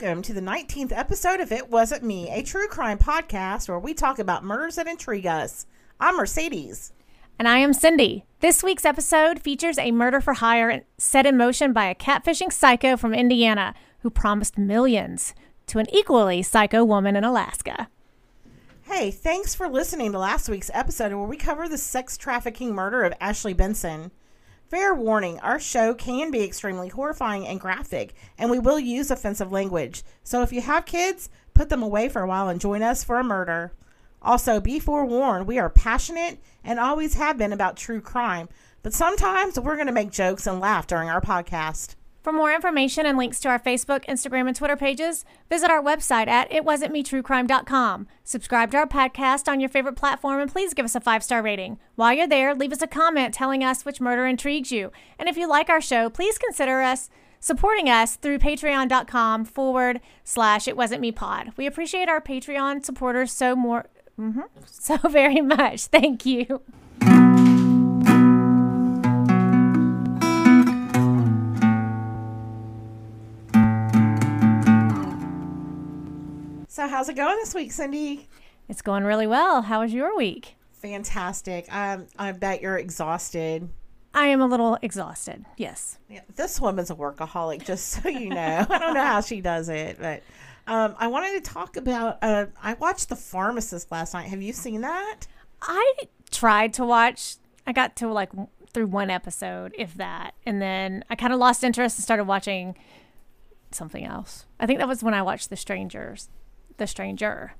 welcome to the 19th episode of It Wasn't Me, a true crime podcast where we talk about murders that intrigue us. I'm Mercedes. And I am Cindy. This week's episode features a murder for hire set in motion by a catfishing psycho from Indiana who promised millions to an equally psycho woman in Alaska. Hey, thanks for listening to last week's episode where we cover the sex trafficking murder of Ashley Benson. Fair warning, our show can be extremely horrifying and graphic, and we will use offensive language. So if you have kids, put them away for a while and join us for a murder. Also, be forewarned, we are passionate and always have been about true crime, but sometimes we're going to make jokes and laugh during our podcast. For more information and links to our Facebook, Instagram, and Twitter pages, visit our website at itwasn'tmetruecrime.com. Subscribe to our podcast on your favorite platform and please give us a five star rating. While you're there, leave us a comment telling us which murder intrigues you. And if you like our show, please consider us supporting us through patreon.com forward slash it wasn't me pod. We appreciate our Patreon supporters so more mm-hmm, so very much. Thank you. So, how's it going this week, Cindy? It's going really well. How was your week? Fantastic. Um, I bet you're exhausted. I am a little exhausted. Yes. Yeah, this woman's a workaholic, just so you know. I don't know how she does it, but um, I wanted to talk about. Uh, I watched The Pharmacist last night. Have you seen that? I tried to watch. I got to like through one episode, if that, and then I kind of lost interest and started watching something else. I think that was when I watched The Strangers the stranger.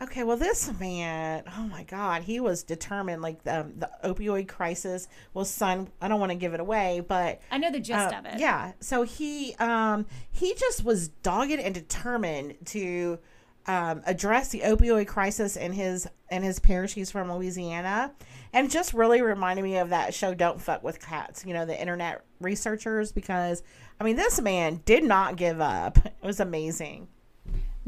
Okay, well, this man, oh my God, he was determined. Like the, the opioid crisis was son. I don't want to give it away, but I know the gist uh, of it. Yeah, so he um he just was dogged and determined to um, address the opioid crisis in his in his parish. He's from Louisiana, and just really reminded me of that show "Don't Fuck with Cats." You know, the internet researchers, because I mean, this man did not give up. It was amazing.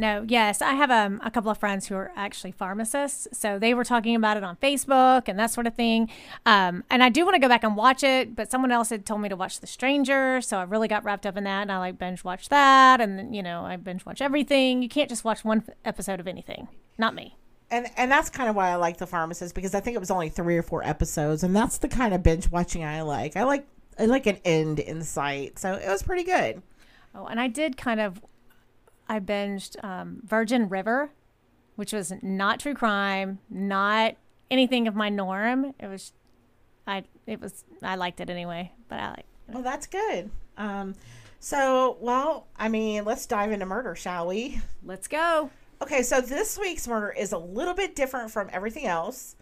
No, yes, I have um, a couple of friends who are actually pharmacists, so they were talking about it on Facebook and that sort of thing. Um, and I do want to go back and watch it, but someone else had told me to watch The Stranger, so I really got wrapped up in that, and I like binge watch that, and you know I binge watch everything. You can't just watch one episode of anything. Not me. And and that's kind of why I like The Pharmacist because I think it was only three or four episodes, and that's the kind of binge watching I like. I like I like an end in sight, so it was pretty good. Oh, and I did kind of I binged um, Virgin River, which was not true crime, not anything of my norm. It was, I it was I liked it anyway, but I like. Well, that's good. Um, so well, I mean, let's dive into murder, shall we? Let's go. Okay, so this week's murder is a little bit different from everything else.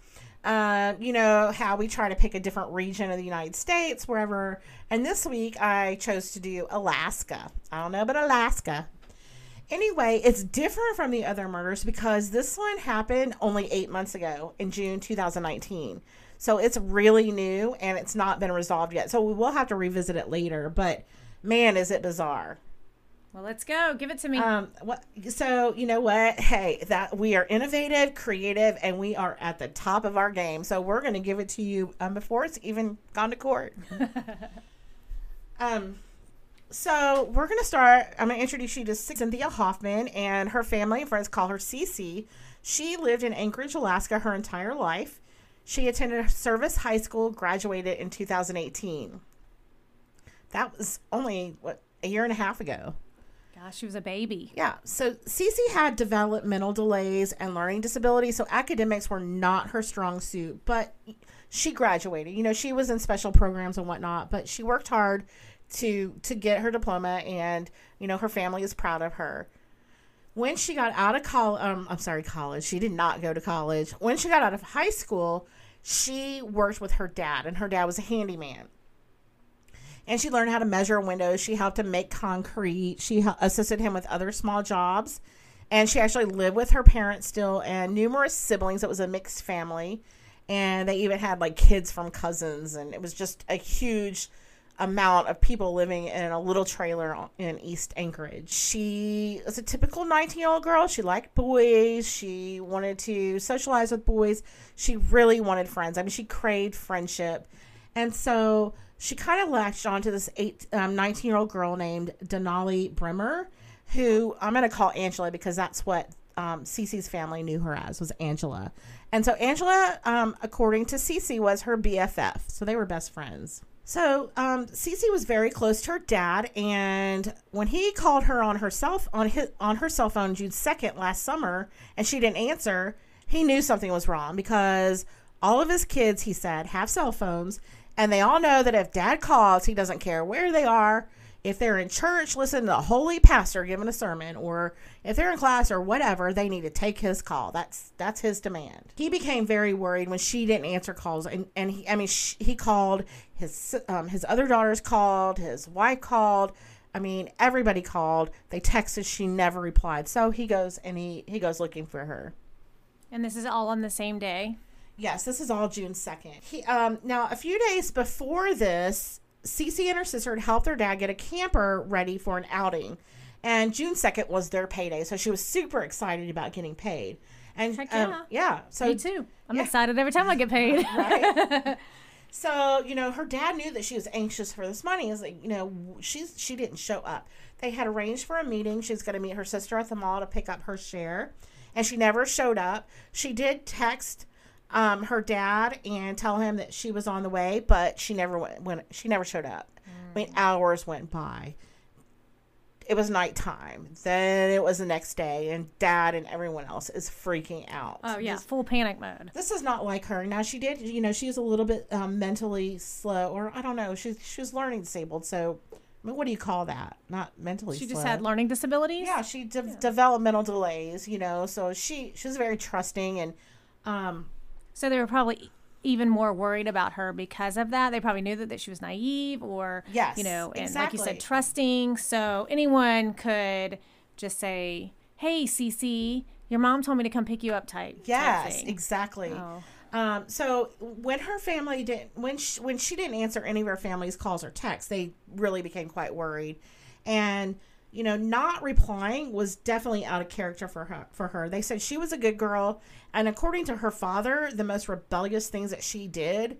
Uh, you know how we try to pick a different region of the United States, wherever. And this week I chose to do Alaska. I don't know, but Alaska. Anyway, it's different from the other murders because this one happened only eight months ago in June 2019. So it's really new and it's not been resolved yet. So we will have to revisit it later. But man, is it bizarre. Well, let's go. Give it to me. Um, what, so you know what? Hey, that we are innovative, creative, and we are at the top of our game. So we're going to give it to you um, before it's even gone to court. um, so we're going to start. I'm going to introduce you to Cynthia Hoffman and her family and friends call her CeeCee. She lived in Anchorage, Alaska her entire life. She attended Service High School, graduated in 2018. That was only, what, a year and a half ago. Gosh, she was a baby. Yeah. So CeeCee had developmental delays and learning disabilities, so academics were not her strong suit, but she graduated. You know, she was in special programs and whatnot, but she worked hard to to get her diploma and you know her family is proud of her. When she got out of college um, i'm sorry college she did not go to college. When she got out of high school she worked with her dad and her dad was a handyman. And she learned how to measure windows. She helped him make concrete. She assisted him with other small jobs. And she actually lived with her parents still and numerous siblings. It was a mixed family. And they even had like kids from cousins. And it was just a huge amount of people living in a little trailer in East Anchorage. She was a typical 19 year old girl. She liked boys. She wanted to socialize with boys. She really wanted friends. I mean, she craved friendship. And so she kind of latched onto this eight, um, 19 year old girl named Denali Brehmer, who I'm going to call Angela because that's what um, CeeCee's family knew her as was Angela. And so Angela, um, according to CeeCee, was her BFF. So they were best friends. So um, CeeCee was very close to her dad, and when he called her on her cell on his on her cell phone June second last summer, and she didn't answer, he knew something was wrong because all of his kids, he said, have cell phones, and they all know that if dad calls, he doesn't care where they are. If they're in church, listen to a holy pastor giving a sermon, or if they're in class or whatever, they need to take his call. That's that's his demand. He became very worried when she didn't answer calls, and and he, I mean, sh- he called his um, his other daughters called, his wife called. I mean, everybody called. They texted. She never replied. So he goes and he he goes looking for her. And this is all on the same day. Yes, this is all June second. He um now a few days before this, CeeCee and her sister had helped their dad get a camper ready for an outing, and June second was their payday, so she was super excited about getting paid. And Heck um, yeah. yeah, so Me too. I'm yeah. excited every time I get paid. right? so you know, her dad knew that she was anxious for this money. Is like you know, she's she didn't show up. They had arranged for a meeting. She's going to meet her sister at the mall to pick up her share, and she never showed up. She did text um, her dad and tell him that she was on the way, but she never went. When she never showed up. I mean, hours went by. It was nighttime. Then it was the next day, and dad and everyone else is freaking out. oh yeah, This- full panic mode. this is not like her. Now she did, you know, she was a little bit um, mentally slow, or I don't know. She she was learning disabled. So, I mean, what do you call that? Not mentally. She slow. just had learning disabilities. Yeah, she de- developmental delays. You know, so she she was very trusting and um So they were probably even more worried about her because of that. They probably knew that, that she was naive or, Yes, you know, and like you said, trusting. So anyone could just say, hey, CeeCee, your mom told me to come pick you up type. type yes, thing. exactly. Oh. Um, so when her family didn't, when she, when she didn't answer any of her family's calls or texts, they really became quite worried, and you know, not replying was definitely out of character for her. For her, they said she was a good girl, and according to her father, the most rebellious things that she did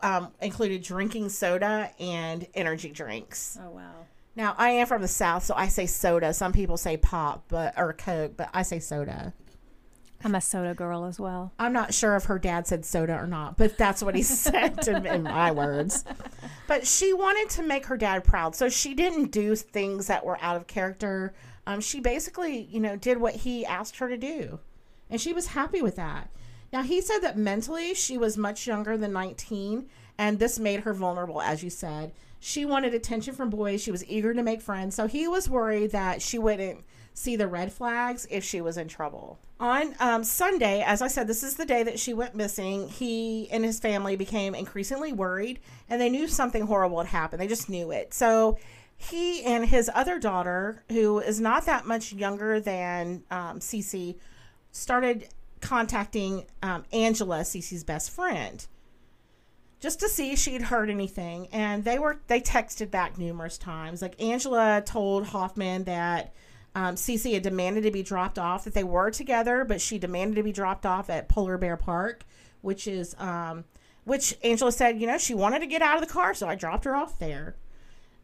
um, included drinking soda and energy drinks. Oh, wow. Now, I am from the South, so I say soda. Some people say pop, but or Coke, but I say soda. I'm a soda girl as well. I'm not sure if her dad said soda or not, but that's what he said in, in my words. But she wanted to make her dad proud, so she didn't do things that were out of character. Um, she basically, you know, did what he asked her to do, and she was happy with that. Now he said that mentally she was much younger than 19, and this made her vulnerable, as you said. She wanted attention from boys. She was eager to make friends, so he was worried that she wouldn't see the red flags if she was in trouble. On um, Sunday, as I said, this is the day that she went missing. He and his family became increasingly worried, and they knew something horrible had happened. They just knew it. So he and his other daughter, who is not that much younger than um, CeeCee, started contacting um, Angela, CeeCee's best friend, just to see if she'd heard anything. And they were they texted back numerous times. Like Angela told Hoffman that um, CeeCee had demanded to be dropped off. That they were together, but she demanded to be dropped off at Polar Bear Park, which is um, which Angela said, you know, she wanted to get out of the car, so I dropped her off there.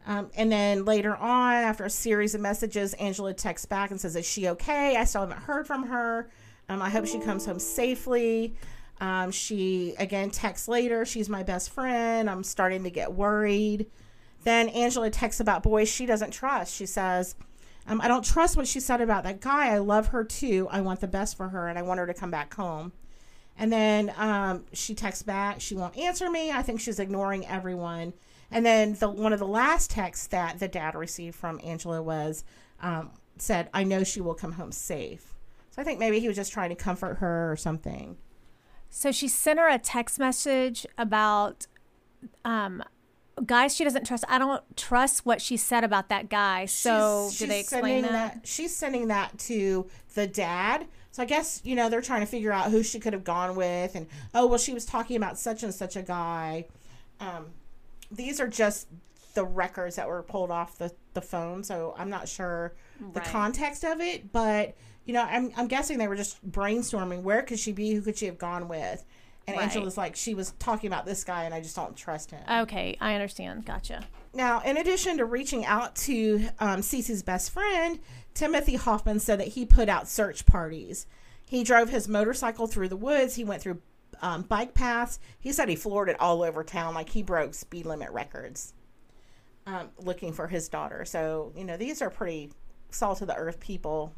Um, and then later on, after a series of messages, Angela texts back and says, Is she okay? I still haven't heard from her. Um, I hope she comes home safely. Um, she again texts later, She's my best friend. I'm starting to get worried. Then Angela texts about boys she doesn't trust. She says, um, I don't trust what she said about that guy. I love her too. I want the best for her and I want her to come back home. And then um, she texts back. She won't answer me. I think she's ignoring everyone. And then the one of the last texts that the dad received from Angela was um, said, "I know she will come home safe." So I think maybe he was just trying to comfort her or something. So she sent her a text message about um, guys she doesn't trust. I don't trust what she said about that guy. So She's- did they explain sending that? She's sending that to the dad. So I guess you know they're trying to figure out who she could have gone with, and oh well, she was talking about such and such a guy. Um, these are just the records that were pulled off the, the phone, so I'm not sure the context of it, but you know, I'm I'm guessing they were just brainstorming where could she be, who could she have gone with, And Right. Angela's like, she was talking about this guy, and I just don't trust him. Okay, I understand. Gotcha. Now, in addition to reaching out to um, CeeCee's best friend, Timothy Hoffman said that he put out search parties. He drove his motorcycle through the woods. He went through um, bike paths. He said he floored it all over town, like he broke speed limit records, um, looking for his daughter. So you know these are pretty salt of the earth people.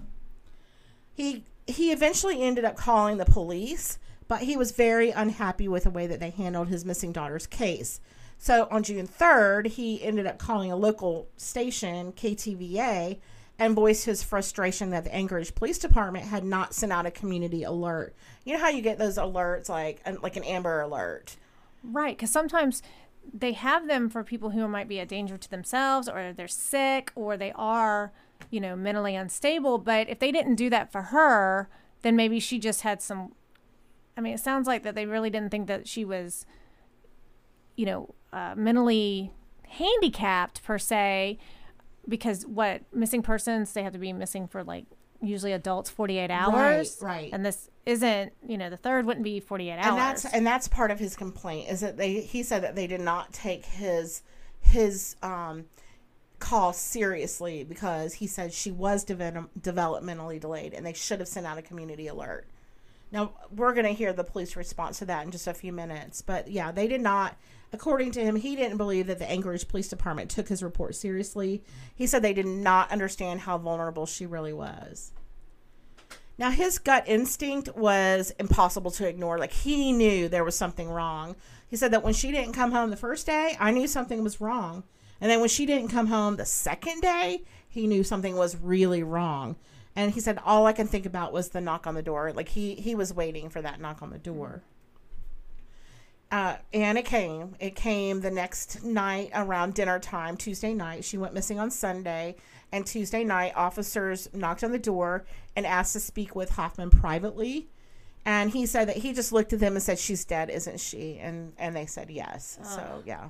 He he eventually ended up calling the police, but he was very unhappy with the way that they handled his missing daughter's case. So on June 3rd, he ended up calling a local station, KTVA, and voiced his frustration that the Anchorage Police Department had not sent out a community alert. You know how you get those alerts like like an Amber Alert. Right, because sometimes they have them for people who might be a danger to themselves, or they're sick, or they are, you know, mentally unstable. But if they didn't do that for her, then maybe she just had some. I mean, it sounds like that they really didn't think that she was, you know, uh, mentally handicapped per se, because what missing persons they have to be missing for like usually adults 48 hours. right. and this isn't you know the third wouldn't be 48 hours and that's and that's part of his complaint is that they he said that they did not take his his um call seriously because he said she was devel- developmentally delayed and they should have sent out a community alert now we're going to hear the police response to that in just a few minutes but yeah they did not according to him he didn't believe that the anchorage police department took his report seriously he said they did not understand how vulnerable she really was now, his gut instinct was impossible to ignore. Like, he knew there was something wrong. He said that when she didn't come home the first day, I knew something was wrong. And then when she didn't come home the second day, he knew something was really wrong. And he said, all I can think about was the knock on the door. Like, he, he was waiting for that knock on the door. Uh, and it came. It came the next night around dinner time, Tuesday night. She went missing on Sunday. And Tuesday night, officers knocked on the door and asked to speak with Hoffman privately. And he said that he just looked at them and said, "She's dead, isn't she?" And and they said yes. So yeah,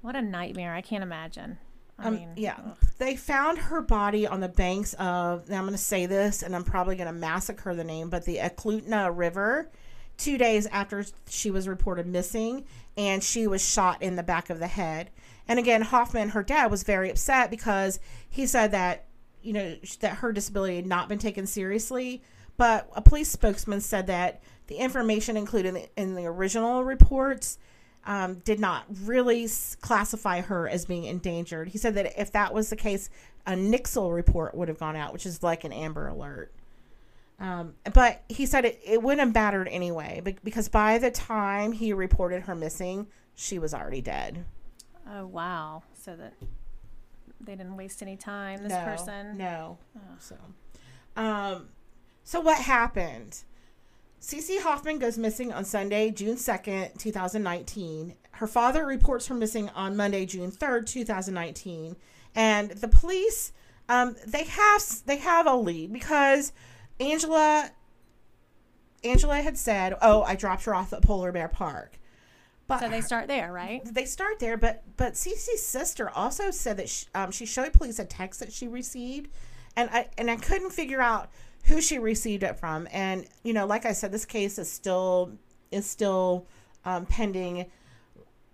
what a nightmare i can't imagine i um, mean yeah. They found her body on the banks of. Now I'm going to say this, and I'm probably going to massacre the name, but the Eklutna River. Two days after she was reported missing, and she was shot in the back of the head. And again, Hoffman, her dad, was very upset because he said that you know that her disability had not been taken seriously. But a police spokesman said that the information included in the, in the original reports um, did not really s- classify her as being endangered. He said that if that was the case, a Nixle report would have gone out, which is like an Amber Alert. Um, but he said it, it wouldn't have mattered anyway because by the time he reported her missing, she was already dead. oh wow so that they didn't waste any time this no, person No. So, um, so what happened? CeeCee Hoffman goes missing on Sunday, June 2nd, 2019. Her father reports her missing on Monday, June 3rd, 2019. And the police, um, they have they have a lead because Angela Angela had said, "Oh, I dropped her off at Polar Bear Park." But so they start there right they start there, but but CeeCee's sister also said that she, um, she showed police a text that she received, and I and I couldn't figure out who she received it from. And you know, like I said, this case is still is still um, pending.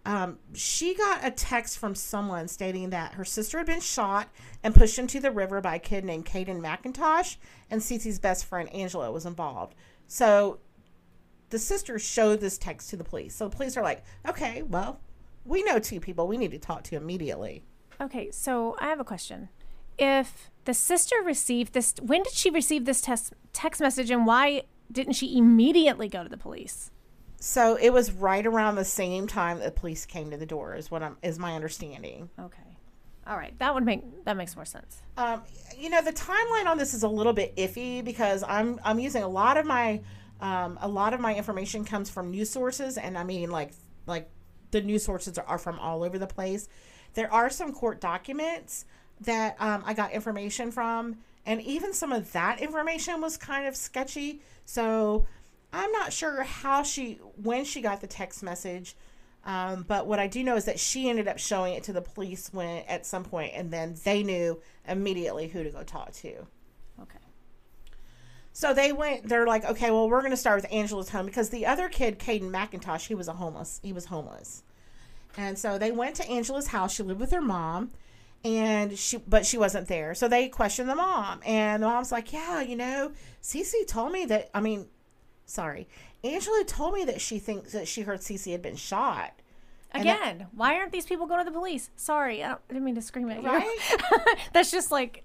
Um, she got a text from someone stating that her sister had been shot and pushed into the river by a kid named Kayden McIntosh, and CeeCee's best friend Angela was involved. So the sister showed this text to the police. So the police are like, okay, well, we know two people we need to talk to immediately. Okay, so I have a question. If the sister received this, when did she receive this text text message, and why didn't she immediately go to the police? So it was right around the same time that the police came to the door, is what I'm is my understanding. Okay, all right, that would make that makes more sense. Um, you know, the timeline on this is a little bit iffy because I'm I'm using a lot of my um, a lot of my information comes from news sources, and I mean like like the news sources are from all over the place. There are some court documents that um, I got information from, and even some of that information was kind of sketchy. So I'm not sure how she when she got the text message. Um, but what I do know is that she ended up showing it to the police when at some point, and then they knew immediately who to go talk to. Okay. So they went. They're like, okay, well, we're going to start with Angela's home because the other kid, Kayden McIntosh, he was a homeless. He was homeless, and so they went to Angela's house. She lived with her mom, and she, but she wasn't there. So they questioned the mom, and the mom's like, yeah, you know, CeeCee told me that. I mean, sorry, Angela told me that she thinks that she heard CeeCee had been shot. And that- Again, why aren't these people going to the police? Sorry, I, don't, I didn't mean to scream at you. Right? That's just like,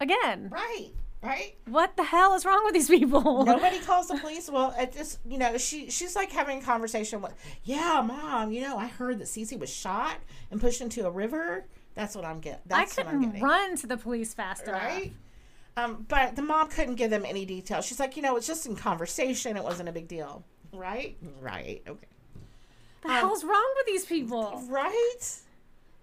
again, right, right. what the hell is wrong with these people? Nobody calls the police. Well, it just you know, she she's like having a conversation with, yeah, mom. You know, I heard that CeeCee was shot and pushed into a river. That's what I'm getting. I That's what I'm couldn't getting. run to the police fast enough. right? Um, but the mom couldn't give them any details. She's like, you know, it's just in conversation. It wasn't a big deal, right? Right. Okay. The hell's wrong with these people? Right.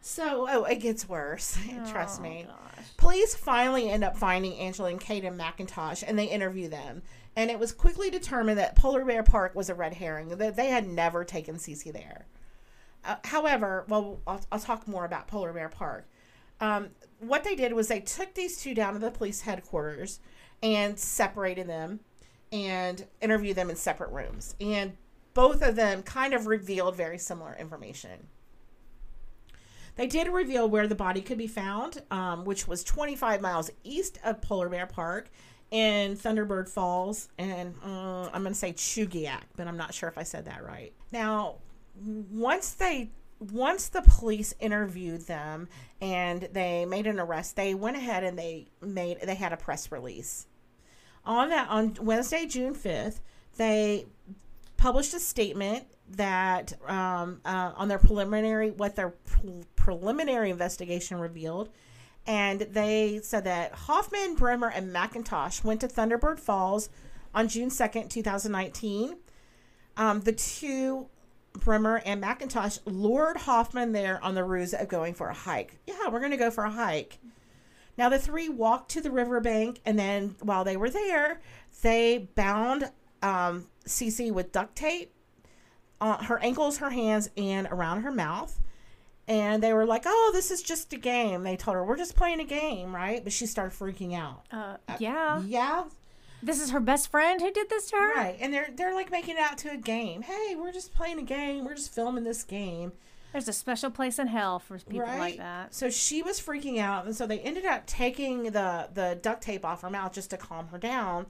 So, oh, it gets worse. Trust Oh, me. gosh. Police finally end up finding Angela and Kayden McIntosh and they interview them. And it was quickly determined that Polar Bear Park was a red herring, that they had never taken CeeCee there. Uh, however, well, I'll, I'll talk more about Polar Bear Park. Um, what they did was they took these two down to the police headquarters and separated them and interviewed them in separate rooms. And both of them kind of revealed very similar information. They did reveal where the body could be found, um, which was 25 miles east of Polar Bear Park in Thunderbird Falls. And uh, I'm going to say Chugiak, but I'm not sure if I said that right. Now, once they once the police interviewed them and they made an arrest, they went ahead and they made they had a press release. On that on Wednesday, June 5th, they published a statement that um, uh, on their preliminary what their pre- preliminary investigation revealed and they said that hoffman brehmer and mcintosh went to thunderbird falls on june 2nd 2019 um, the two brehmer and mcintosh lured hoffman there on the ruse of going for a hike yeah we're going to go for a hike now the three walked to the riverbank, and then while they were there, they bound um, CeeCee with duct tape on her ankles, her hands, and around her mouth. And they were like, "Oh, this is just a game." They told her, "We're just playing a game, right?" But she started freaking out. Uh, yeah. Yeah, This is her best friend who did this to her? right. And they're they're like making it out to a game. Hey, we're just playing a game. We're just filming this game. There's a special place in hell for people like that. So she was freaking out, and so they ended up taking the the duct tape off her mouth just to calm her down.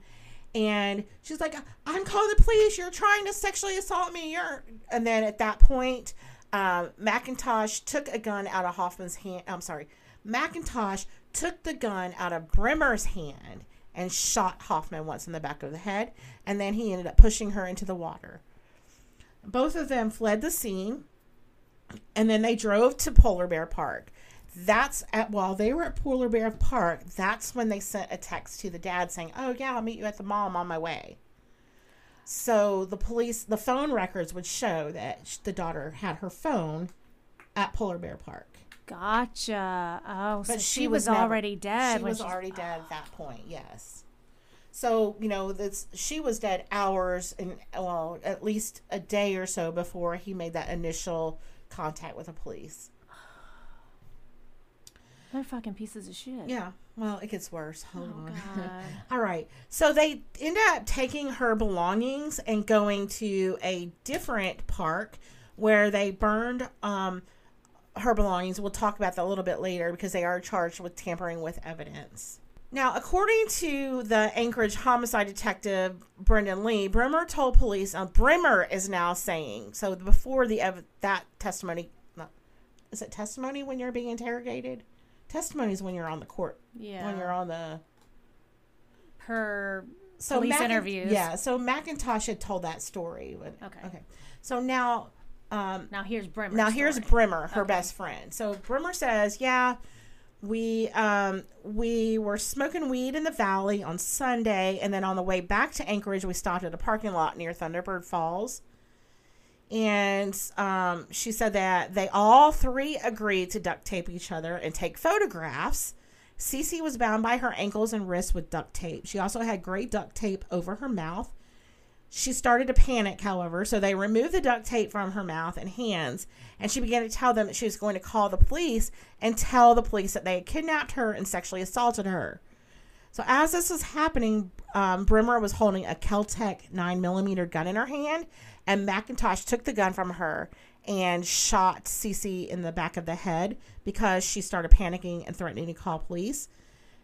And she's like, "I'm calling the police. You're trying to sexually assault me. You're." And then at that point, um, McIntosh took a gun out of Hoffman's hand. I'm sorry, McIntosh took the gun out of Brimmer's hand and shot Hoffman once in the back of the head, and then he ended up pushing her into the water. Both of them fled the scene and then they drove to Polar Bear Park. That's at while they were at Polar Bear Park. That's when they sent a text to the dad saying, "Oh yeah, I'll meet you at the mall. I'm on my way." So the police, the phone records would show that the daughter had her phone at Polar Bear Park, Gotcha. Oh, so but she, she, was, never- already dead. She was already dead at that point. Yes. So you know, this she was dead hours and well, at least a day or so before he made that initial contact with the police. They're fucking pieces of shit. Yeah. Well, it gets worse. Hold Oh, on. God. All right. So they end up taking her belongings and going to a different park where they burned um, her belongings. We'll talk about that a little bit later because they are charged with tampering with evidence. Now, according to the Anchorage homicide detective Brendan Lee, Brimmer told police. Uh, Brimmer is now saying so. Before the ev- that testimony, is it testimony when you're being interrogated? Testimony is when you're on the court Yeah. when you're on the her so police Macin- interviews. Yeah, so McIntosh had told that story. But, Okay. Okay. So now, um, Now here's Brimmer. now here's Brimmer, her best friend. So Brimmer says, "Yeah, we um we were smoking weed in the valley on Sunday, and then on the way back to Anchorage, we stopped at a parking lot near Thunderbird Falls." And um, she said that they all three agreed to duct tape each other and take photographs. CeeCee was bound by her ankles and wrists with duct tape. She also had gray duct tape over her mouth. She started to panic, however, so they removed the duct tape from her mouth and hands, and she began to tell them that she was going to call the police and tell the police that they had kidnapped her and sexually assaulted her. So as this was happening, um, Brimmer was holding a Keltec 9 millimeter gun in her hand, and McIntosh took the gun from her and shot CeeCee in the back of the head because she started panicking and threatening to call police.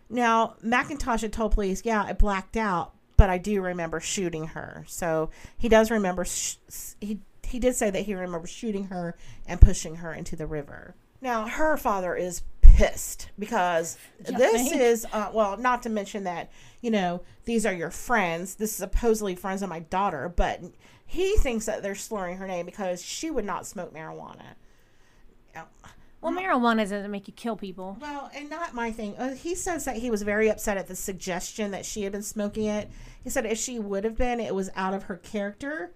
Now, McIntosh had told police, Yeah, I blacked out, but I do remember shooting her. So he does remember, sh- he, he did say that he remembers shooting her and pushing her into the river. Now, her father is pissed because You this think? is, uh, well, not to mention that, you know, these are your friends. This is supposedly friends of my daughter, but he thinks that they're slurring her name because she would not smoke marijuana. Well, marijuana doesn't make you kill people. well, and not my thing. Uh, he says that he was very upset at the suggestion that she had been smoking it. He said if she would have been, it was out of her character.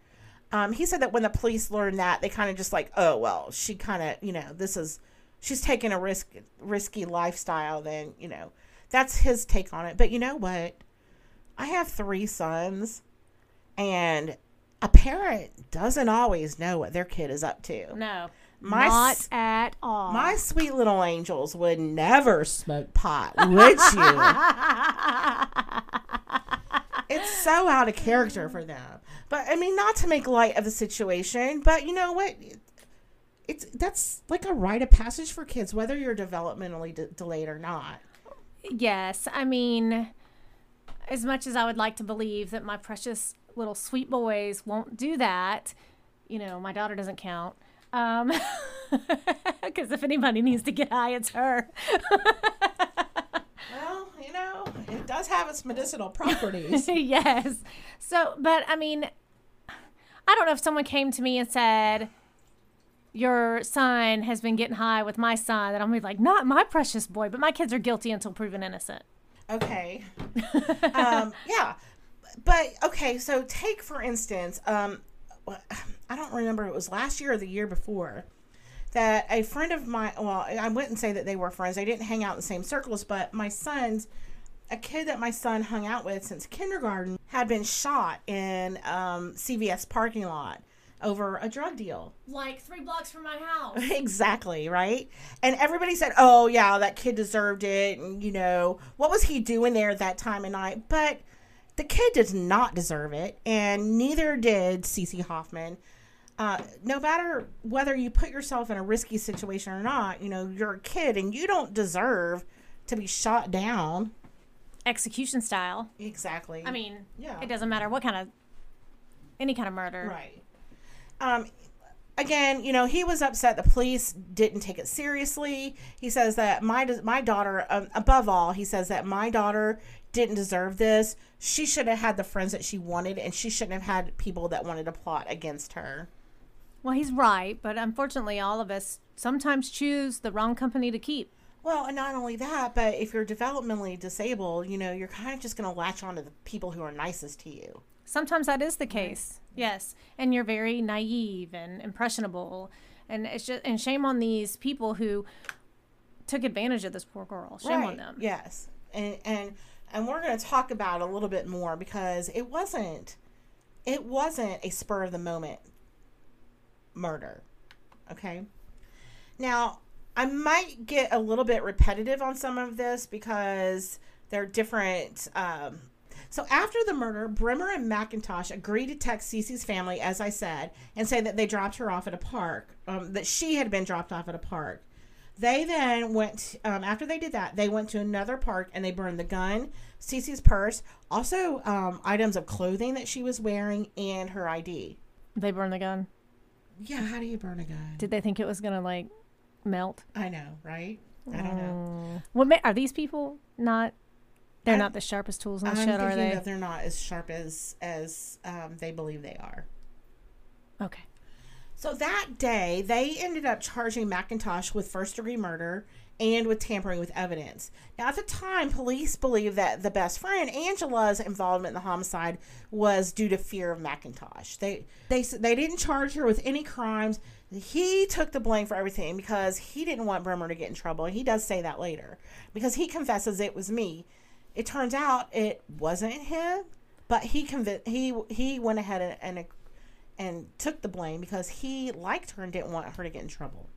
Um, he said that when the police learned that, they kind of just like, oh well, she kind of, you know, this is, she's taking a risk, risky lifestyle. Then you know, that's his take on it. But you know what? I have three sons, and a parent doesn't always know what their kid is up to. No, My not at all. My sweet little angels would never smoke pot, would you? it's so out of character for them. But I mean, not to make light of the situation, but you know what? It's that's like a rite of passage for kids, whether you're developmentally de- delayed or not. Yes, I mean, as much as I would like to believe that my precious little sweet boys won't do that, you know, my daughter doesn't count. Um, because if anybody needs to get high, it's her. Well, you know, it does have its medicinal properties. yes. So, but I mean, I don't know if someone came to me and said, your son has been getting high with my son, that I'm gonna be like, not my precious boy, but my kids are guilty until proven innocent. Okay. um, yeah. But okay, so take for instance, um, I don't remember it was last year or the year before that a friend of mine. Well, I wouldn't say that they were friends. They didn't hang out in the same circles, but my son's a kid that my son hung out with since kindergarten had been shot in um, CVS parking lot over a drug deal. Like three blocks from my house. Exactly, right? And everybody said, oh, yeah, that kid deserved it. And, you know, what was he doing there at that time of night? But the kid does not deserve it. And neither did CeeCee Hoffman. Uh, no matter whether you put yourself in a risky situation or not, you know, you're a kid and you don't deserve to be shot down. Execution style. Exactly. I mean, Yeah. it doesn't matter what kind of, any kind of murder. Right. Um, again, you know, he was upset the police didn't take it seriously. He says that my my daughter, um, above all, he says that my daughter didn't deserve this. She should have had the friends that she wanted, and she shouldn't have had people that wanted to plot against her. Well, he's right, but unfortunately, all of us sometimes choose the wrong company to keep. Well, and not only that, but if you're developmentally disabled, you know, you're kind of just going to latch on to the people who are nicest to you. Sometimes that is the case. Yes, and you're very naive and impressionable, and it's just and shame on these people who took advantage of this poor girl. Shame on them. Yes, and and and we're going to talk about a little bit more because it wasn't it wasn't a spur of the moment murder. Okay. Now I might get a little bit repetitive on some of this because they're different. Um, so after the murder, Brimmer and McIntosh agree to text CeeCee's family, as I said, and say that they dropped her off at a park, um, that she had been dropped off at a park. They then went, um, after they did that, they went to another park and they burned the gun, CeeCee's purse, also um, items of clothing that she was wearing, and her ID. They burned the gun. Yeah, how do you burn a gun? Did they think it was gonna like melt? I know, right? I don't know. What ma- are these people not? They're I- not the sharpest tools in I'm the shed, are they? that they're not as sharp as as um, they believe they are. Okay. So that day, they ended up charging McIntosh with first degree murder and with tampering with evidence. Now, at the time, police believed that the best friend Angela's involvement in the homicide was due to fear of McIntosh. They they they didn't charge her with any crimes. He took the blame for everything because he didn't want Brehmer to get in trouble. He does say that later because he confesses it was me. It turns out it wasn't him, but he conv- he he went ahead and, and and took the blame because he liked her and didn't want her to get in trouble.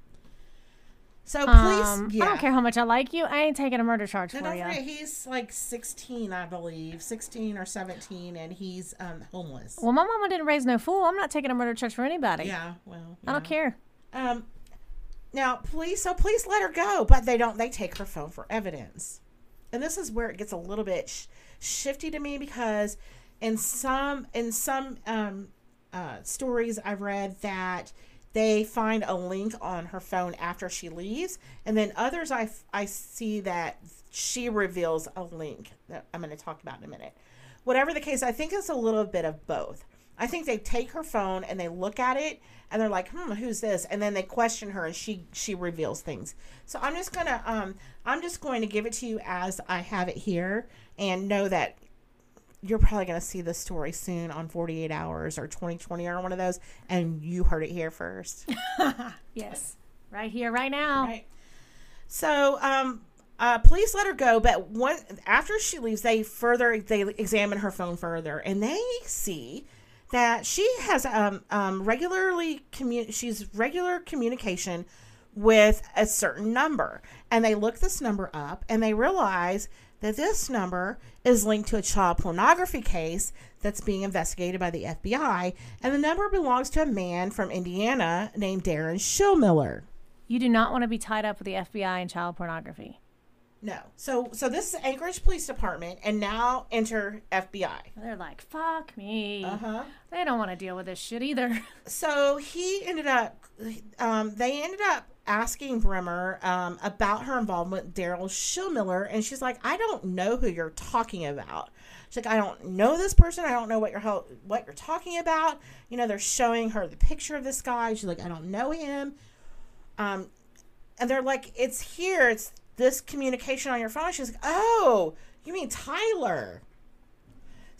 So please, Um, yeah. I don't care how much I like you. I ain't taking a murder charge And for you. he's like 16, I believe, 16 or 17, and he's um, homeless. Well, my mama didn't raise no fool. I'm not taking a murder charge for anybody. yeah, well, I don't care. Um, now please, so please let her go, but they don't. They take her phone for evidence, and this is where it gets a little bit sh- shifty to me because in some in some um, uh, stories I've read that they find a link on her phone after she leaves, and then others I, I see that she reveals a link that I'm going to talk about in a minute. Whatever the case, I think it's a little bit of both. I think they take her phone and they look at it and they're like, "Hmm, who's this?" And then they question her and she she reveals things. So I'm just gonna um I'm just going to give it to you as I have it here and know that you're probably going to see this story soon on 48 hours or 2020 or one of those and you heard it here first. Yes. Right here, right now. Right. So, um, uh, police let her go, but one after she leaves, they further they examine her phone further, and they see that she has um, um regularly commu- she's regular communication with a certain number, and they look this number up, and they realize that this number is linked to a child pornography case that's being investigated by the FBI, and the number belongs to a man from Indiana named Darin Schilmiller. You do not want to be tied up with the FBI and child pornography. No. So so this is Anchorage Police Department and now enter FBI. They're like, fuck me. Uh-huh. They don't want to deal with this shit either. So he ended up um, they ended up asking Brehmer um, about her involvement with Daryl Schilmiller and she's like, I don't know who you're talking about. She's like, I don't know this person. I don't know what you're ho- what you're talking about. You know, they're showing her the picture of this guy. She's like, I don't know him. Um, and they're like, it's here. It's this communication on your phone. She's like, oh, you mean Tyler?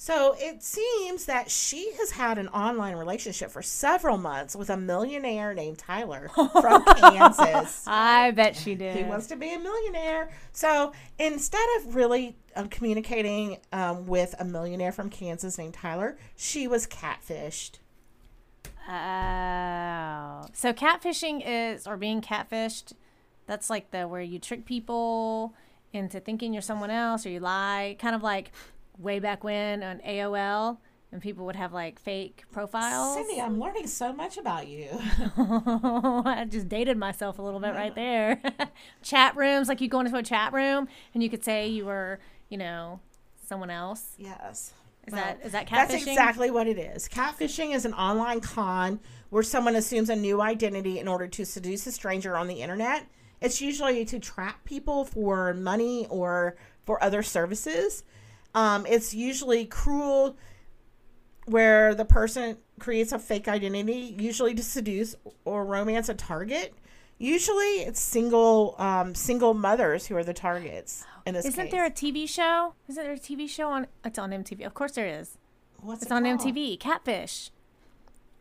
So it seems that she has had an online relationship for several months with a millionaire named Tyler from Kansas. I bet she did. He wants to be a millionaire. So instead of really um, communicating um, with a millionaire from Kansas named Tyler, she was catfished. Oh. So catfishing is, or being catfished, that's like the where you trick people into thinking you're someone else or you lie. Kind of like way back when on AOL and people would have like fake profiles. Cindy, I'm learning so much about you. I just dated myself a little bit right there. chat rooms, like you go into a chat room and you could say you were, you know, someone else. Yes. Is that is that catfishing? That's exactly what it is. Catfishing is an online con where someone assumes a new identity in order to seduce a stranger on the internet. It's usually to trap people for money or for other services. Um, it's usually cruel, where the person creates a fake identity, usually to seduce or romance a target. Usually, it's single um, single mothers who are the targets. In this Isn't case. there a TV show? Isn't there a TV show on? It's on MTV. Of course there is. What's It's it on called? MTV. Catfish.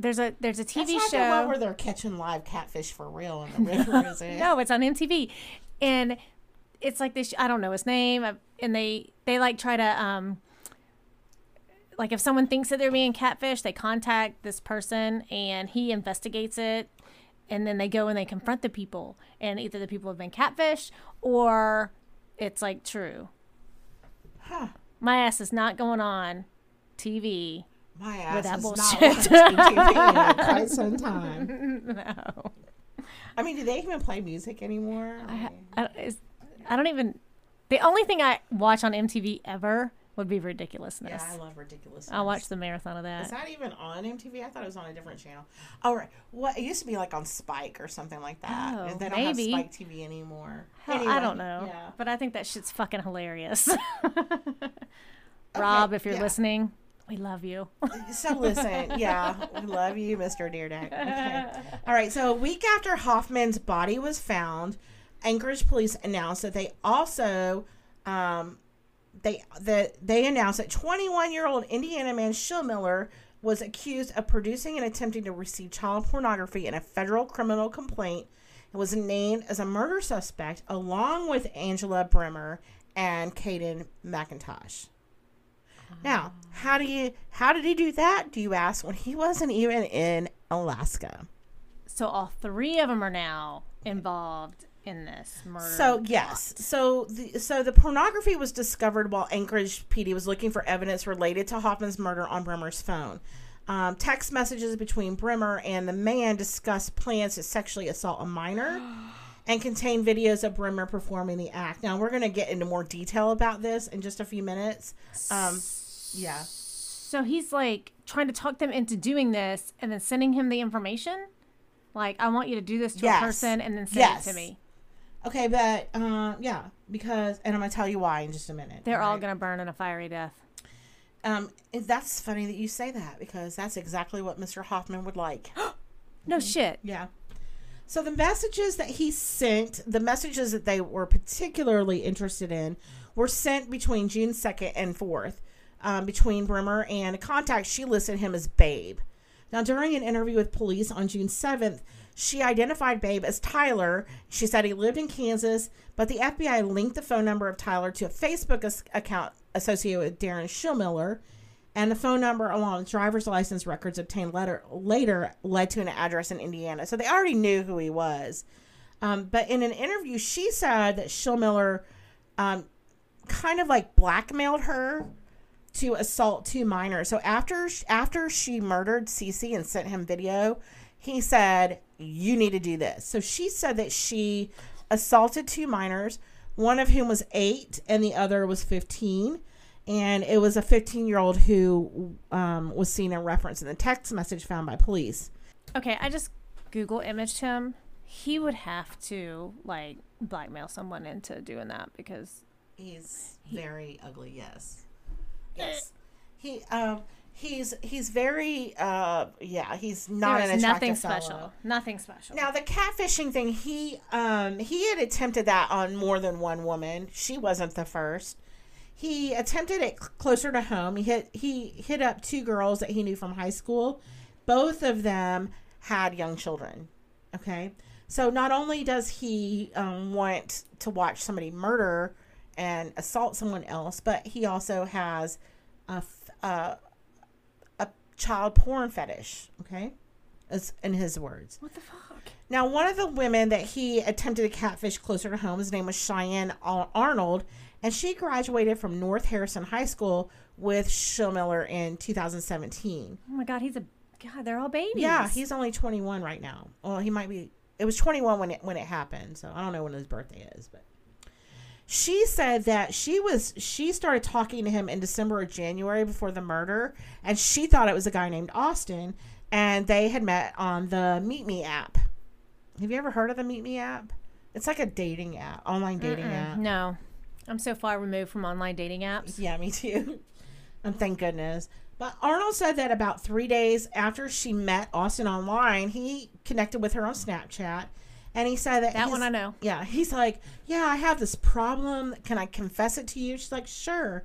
There's a there's a That's TV the one show. where they're catching live catfish for real in the river, is it? no, it's on MTV, and it's like this. I don't know his name, uh, and they they like try to um like if someone thinks that they're being catfish, they contact this person and he investigates it. And then they go and they confront the people, and either the people have been catfish or it's like true. Huh. My ass is not going on TV. My ass that is bullshit. not watching TV in quite some time. no. I mean, do they even play music anymore? I, I, is, I don't even. The only thing I watch on MTV ever would be ridiculousness. yeah, I love Ridiculousness. I'll watch the marathon of Is that. that even on MTV? I thought it was on a different channel. Oh, right. What it used to be like on Spike or something like that. Oh, they don't maybe. have Spike TV anymore. Hell, Anyway, I don't know, Yeah. but I think that shit's fucking hilarious. Rob, if you're yeah. listening, we love you. So listen, yeah, we love you, Mr. Dyrdek. Okay. All right. So a week after Hoffman's body was found, Anchorage police announced that they also, um, they that they announced that 21 year old Indiana man Schilmiller was accused of producing and attempting to receive child pornography in a federal criminal complaint and was named as a murder suspect along with Angela Brehmer and Kayden McIntosh. Now, how do you how did he do that? Do you ask? When he wasn't even in Alaska. so all three of them are now involved in this murder. So yes, so the so the pornography was discovered while Anchorage PD was looking for evidence related to Hoffman's murder on Brehmer's phone. Um, text messages between Brehmer and the man discussed plans to sexually assault a minor, and contain videos of Brehmer performing the act. Now we're going to get into more detail about this in just a few minutes. Um, yeah, So he's like trying to talk them into doing this and then sending him the information. Like, I want you to do this to Yes. a person and then send Yes. it to me. Okay, but uh, yeah, because and I'm going to tell you why in just a minute. They're all going to burn in a fiery death. Um, that's funny that you say that because that's exactly what Mr. Hoffman would like. No shit. Yeah. So the messages that he sent, the messages that they were particularly interested in, were sent between June 2nd and 4th, um, between Brehmer and a contact. She listed him as Babe. Now, during an interview with police on June 7th, she identified Babe as Tyler. She said he lived in Kansas, but the FBI linked the phone number of Tyler to a Facebook as- account associated with Darin Schilmiller, and the phone number along with driver's license records obtained letter, later led to an address in Indiana. So they already knew who he was. Um, but in an interview, she said that Schilmiller um, kind of like blackmailed her to assault two minors. So after after she murdered CeeCee and sent him video, he said, "You need to do this." So she said that she assaulted two minors, one of whom was eight and the other was fifteen, and it was a fifteen-year-old who um, was seen in reference in the text message found by police. Okay, I just Google imaged him. He would have to, like, blackmail someone into doing that because. He's very ugly. Yes. Yes. He um he's he's very uh yeah he's not there an attractive nothing fellow. special. Nothing special. Now the catfishing thing, he um he had attempted that on more than one woman. She wasn't the first. He attempted it cl- closer to home. He hit he hit up two girls that he knew from high school. Both of them had young children. Okay, so not only does he um, want to watch somebody murder and assault someone else, but he also has a f- uh, a child porn fetish. Okay, as in his words. what the fuck? Now, one of the women that he attempted to catfish closer to home, his name was Cheyenne Arnold, and she graduated from North Harrison High School with Schilmiller in 2017. Oh my god, he's a. God, they're all babies. Yeah, he's only 21 right now. Well, he might be. It was 21 when it when it happened, so I don't know when his birthday is, but she said that she was she started talking to him in December or January before the murder, and she thought it was a guy named Austin, and they had met on the Meet Me app. Have you ever heard of the Meet Me app? It's like a dating app, online dating app. No. I'm so far removed from online dating apps. Yeah, me too. and thank goodness. But Arnold said that about three days after she met Austin online, he connected with her on Snapchat. And he said that That one I know. Yeah, he's like, yeah, I have this problem. Can I confess it to you? She's like, sure,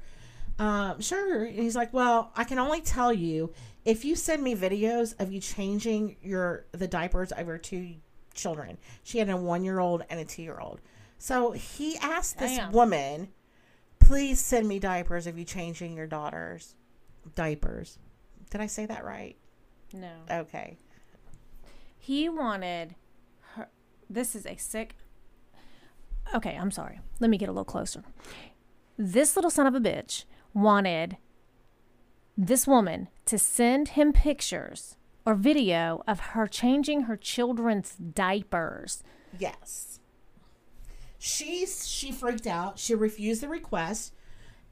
um, sure. And he's like, well, I can only tell you if you send me videos of you changing your the diapers of your two children. She had a one year old and a two year old. So he asked this Damn. woman, please send me diapers of you changing your daughter's diapers. Did I say that right? No. Okay. He wanted. This is a sick. Okay, I'm sorry. Let me get a little closer. This little son of a bitch wanted this woman to send him pictures or video of her changing her children's diapers. Yes. She she freaked out. She refused the request.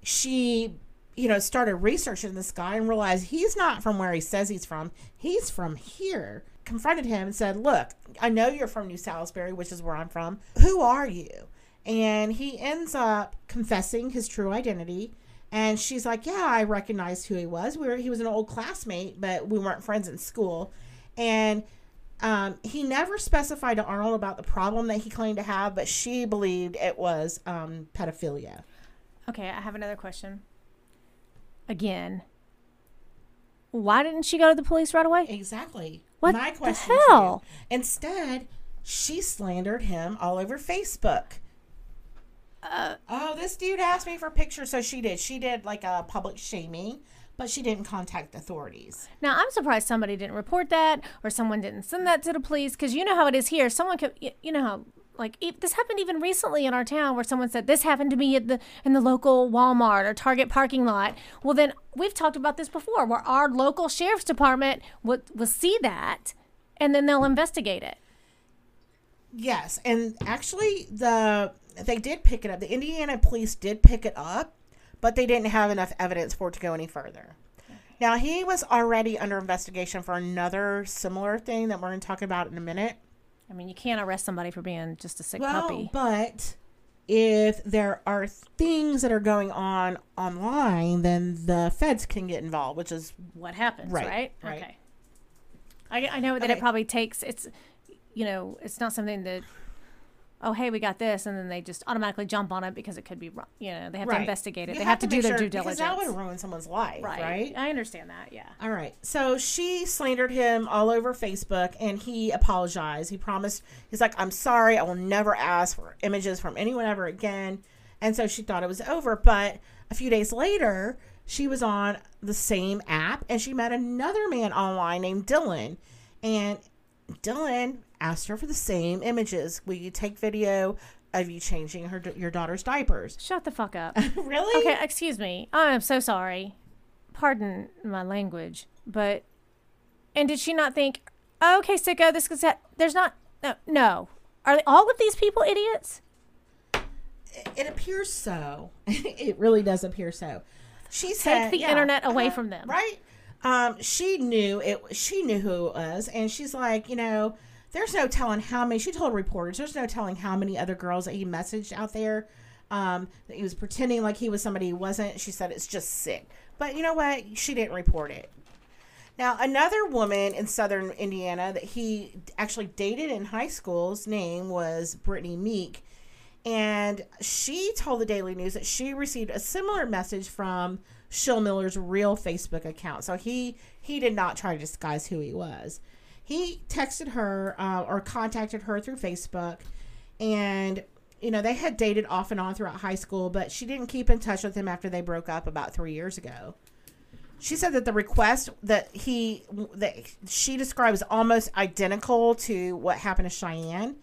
She, you know, started researching this guy and realized he's not from where he says he's from. He's from here. Confronted him and said, "Look, I know you're from New Salisbury, which is where I'm from. Who are you?" And he ends up confessing his true identity. And she's like, "Yeah, I recognized who he was. We were he was an old classmate, but we weren't friends in school." And um, he never specified to Arnold about the problem that he claimed to have, but she believed it was um, pedophilia. Okay, I have another question. Again, why didn't she go to the police right away? Exactly. What My the question hell? To you. Instead, she slandered him all over Facebook. Uh, Oh, this dude asked me for pictures, so she did. She did like a public shaming, but she didn't contact authorities. Now, I'm surprised somebody didn't report that or someone didn't send that to the police because you know how it is here. Someone could, you know how like if this happened even recently in our town where someone said this happened to me at the in the local Walmart or Target parking lot. Well, then we've talked about this before, where our local sheriff's department would will see that, and then they'll investigate it. Yes, and actually, the they did pick it up. The Indiana police did pick it up, but they didn't have enough evidence for it to go any further. Now he was already under investigation for another similar thing that we're going to talk about in a minute. I mean, you can't arrest somebody for being just a sick Well, puppy. but if there are things that are going on online, then the feds can get involved, which is What happens, Right, right? right. Okay. I, I know that Okay. it probably takes it's, you know, it's not something that. Oh, hey, we got this, and then they just automatically jump on it because it could be wrong. You know, they have to investigate it. You they have, to, do their sure- due diligence. because that would ruin someone's life, right? I understand that. Yeah. All right. So she slandered him all over Facebook and he apologized. He promised, he's like, I'm sorry. I will never ask for images from anyone ever again. And so she thought it was over. But a few days later, she was on the same app and she met another man online named Dylan. And Dylan asked her for the same images. Will you take video of you changing her your daughter's diapers? Shut the fuck up. really? okay, excuse me. I'm so sorry. Pardon my language, but and did she not think, oh, okay, sicko, this is there's not no no. Are all of these people idiots? It appears so. it really does appear so. She said the yeah, internet away uh-huh, from them. right? Um, she knew it. She knew who it was, and she's like, you know, there's no telling how many. She told reporters, there's no telling how many other girls that he messaged out there. Um, that he was pretending like he was somebody he wasn't. She said it's just sick. But you know what? She didn't report it. Now, another woman in southern Indiana that he actually dated in high school's name was Brittany Meek. And she told the Daily News that she received a similar message from Schilmiller's real Facebook account. So he he did not try to disguise who he was. He texted her uh, or contacted her through Facebook, and you know they had dated off and on throughout high school, but she didn't keep in touch with him after they broke up about three years ago. She said that the request that he that she describes almost identical to what happened to Cheyenne.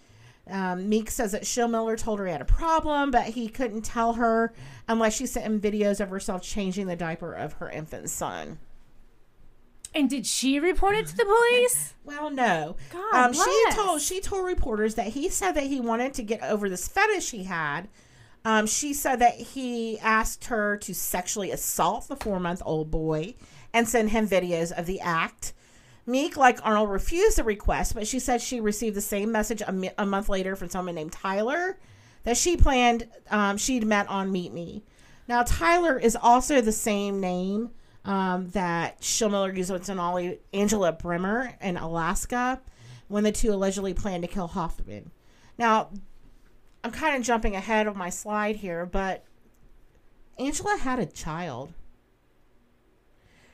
Um, Meek says that Schilmiller told her he had a problem, but he couldn't tell her unless she sent him videos of herself changing the diaper of her infant son. And did she report it to the police? Well, no. God um, she told she told reporters that he said that he wanted to get over this fetish he had. Um, she said that he asked her to sexually assault the four month old boy and send him videos of the act. Meek, like Arnold, refused the request, but she said she received the same message a, mi- a month later from someone named Tyler that she planned um, she'd met on Meet Me. Now, Tyler is also the same name um, that Schilmiller used with Sonali, Angela Brehmer in Alaska when the two allegedly planned to kill Hoffman. Now, I'm kind of jumping ahead of my slide here, but Angela had a child.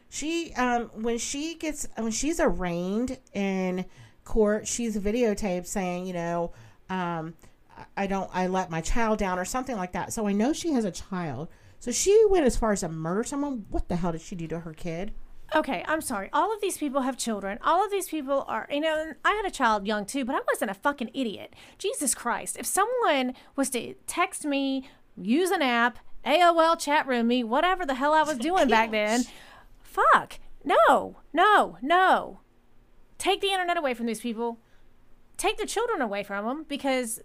She, um, when she gets, when she's arraigned in court, she's videotaped saying, you know, um, I don't, I let my child down or something like that. So I know she has a child. So she went as far as to murder someone. What the hell did she do to her kid? Okay, I'm sorry. All of these people have children. All of these people are, you know, I had a child young too, but I wasn't a fucking idiot. Jesus Christ. If someone was to text me, use an app, AOL chat room me, whatever the hell I was doing back then, fuck. No, no, no. Take the internet away from these people. Take the children away from them because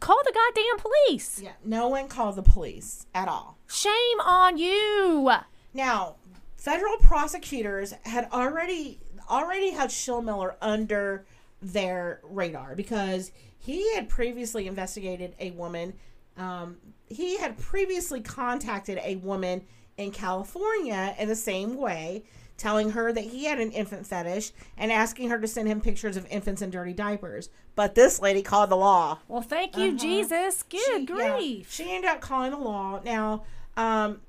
call the goddamn police. Yeah, no one called the police at all. Shame on you. Now, federal prosecutors had already already had Schilmiller under their radar because he had previously investigated a woman. Um, he had previously contacted a woman in California in the same way, telling her that he had an infant fetish and asking her to send him pictures of infants in dirty diapers. But this lady called the law. Well, thank you, Jesus. Good She- yeah, grief. she ended up calling the law. Now, um,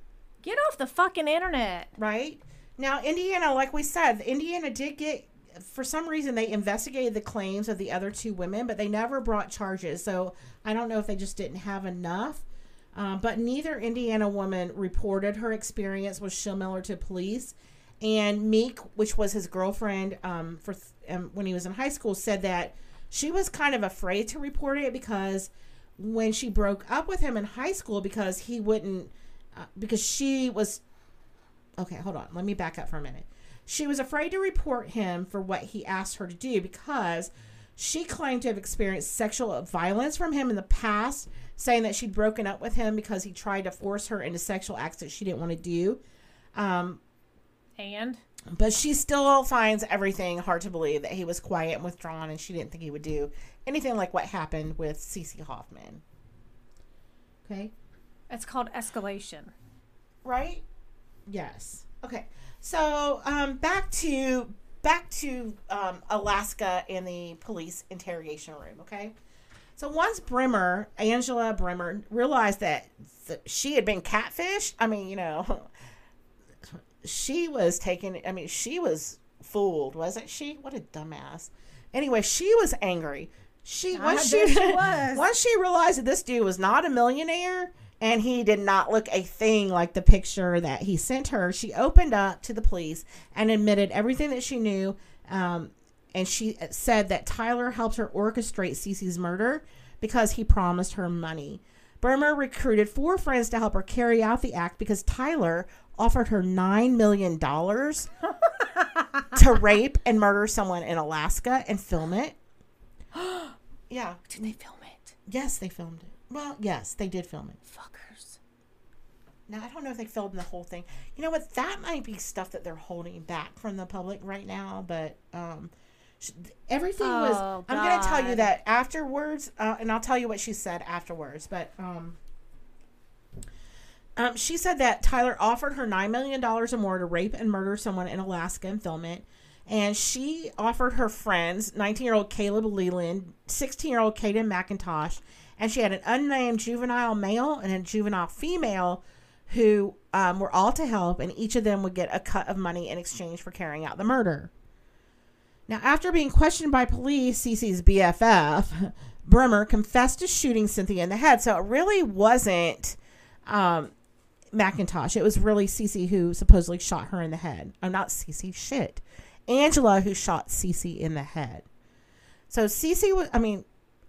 Get off the fucking internet. right? Now, Indiana, like we said, Indiana did get, for some reason, they investigated the claims of the other two women, but they never brought charges. So I don't know if they just didn't have enough. Um, but neither Indiana woman reported her experience with Schilmiller to police. And Meek, which was his girlfriend um, for th- um, when he was in high school, said that she was kind of afraid to report it because when she broke up with him in high school because he wouldn't uh, because she was okay hold on let me back up for a minute she was afraid to report him for what he asked her to do because she claimed to have experienced sexual violence from him in the past saying that she'd broken up with him because he tried to force her into sexual acts that she didn't want to do um, And but she still finds everything hard to believe that he was quiet and withdrawn and she didn't think he would do anything like what happened with CeeCee Hoffman. Okay. It's called escalation. Right? Yes. Okay. So, um back to back to um Alaska in the police interrogation room, okay? So once Brehmer, Angela Brehmer, realized that th- she had been catfished, I mean, you know, she was taken i mean she was fooled wasn't she what a dumbass anyway she was angry she I once she, she was. once she realized that this dude was not a millionaire and he did not look a thing like the picture that he sent her she opened up to the police and admitted everything that she knew um, and she said that tyler helped her orchestrate CeeCee's murder because he promised her money Brehmer recruited four friends to help her carry out the act because Tyler offered her $9 million to rape and murder someone in Alaska and film it. yeah. Did they film it? Yes, they filmed it. Well, yes, they did film it. Fuckers. Now, I don't know if they filmed the whole thing. You know what? That might be stuff that they're holding back from the public right now, but um, sh- everything was. Oh, I'm going to tell you that afterwards, uh, and I'll tell you what she said afterwards, but. Um, um, she said that Tyler offered her $9 million or more to rape and murder someone in Alaska and film it. And she offered her friends, 19 year old Caleb Leyland, 16 year old Kayden McIntosh, and she had an unnamed juvenile male and a juvenile female who um, were all to help, and each of them would get a cut of money in exchange for carrying out the murder. Now, after being questioned by police, CeeCee's BFF, Brehmer confessed to shooting Cynthia in the head. So it really wasn't um, McIntosh. It was really CeeCee who supposedly shot her in the head. I'm not CeeCee, shit. Angela who shot CeeCee in the head. So CeeCee was, I mean,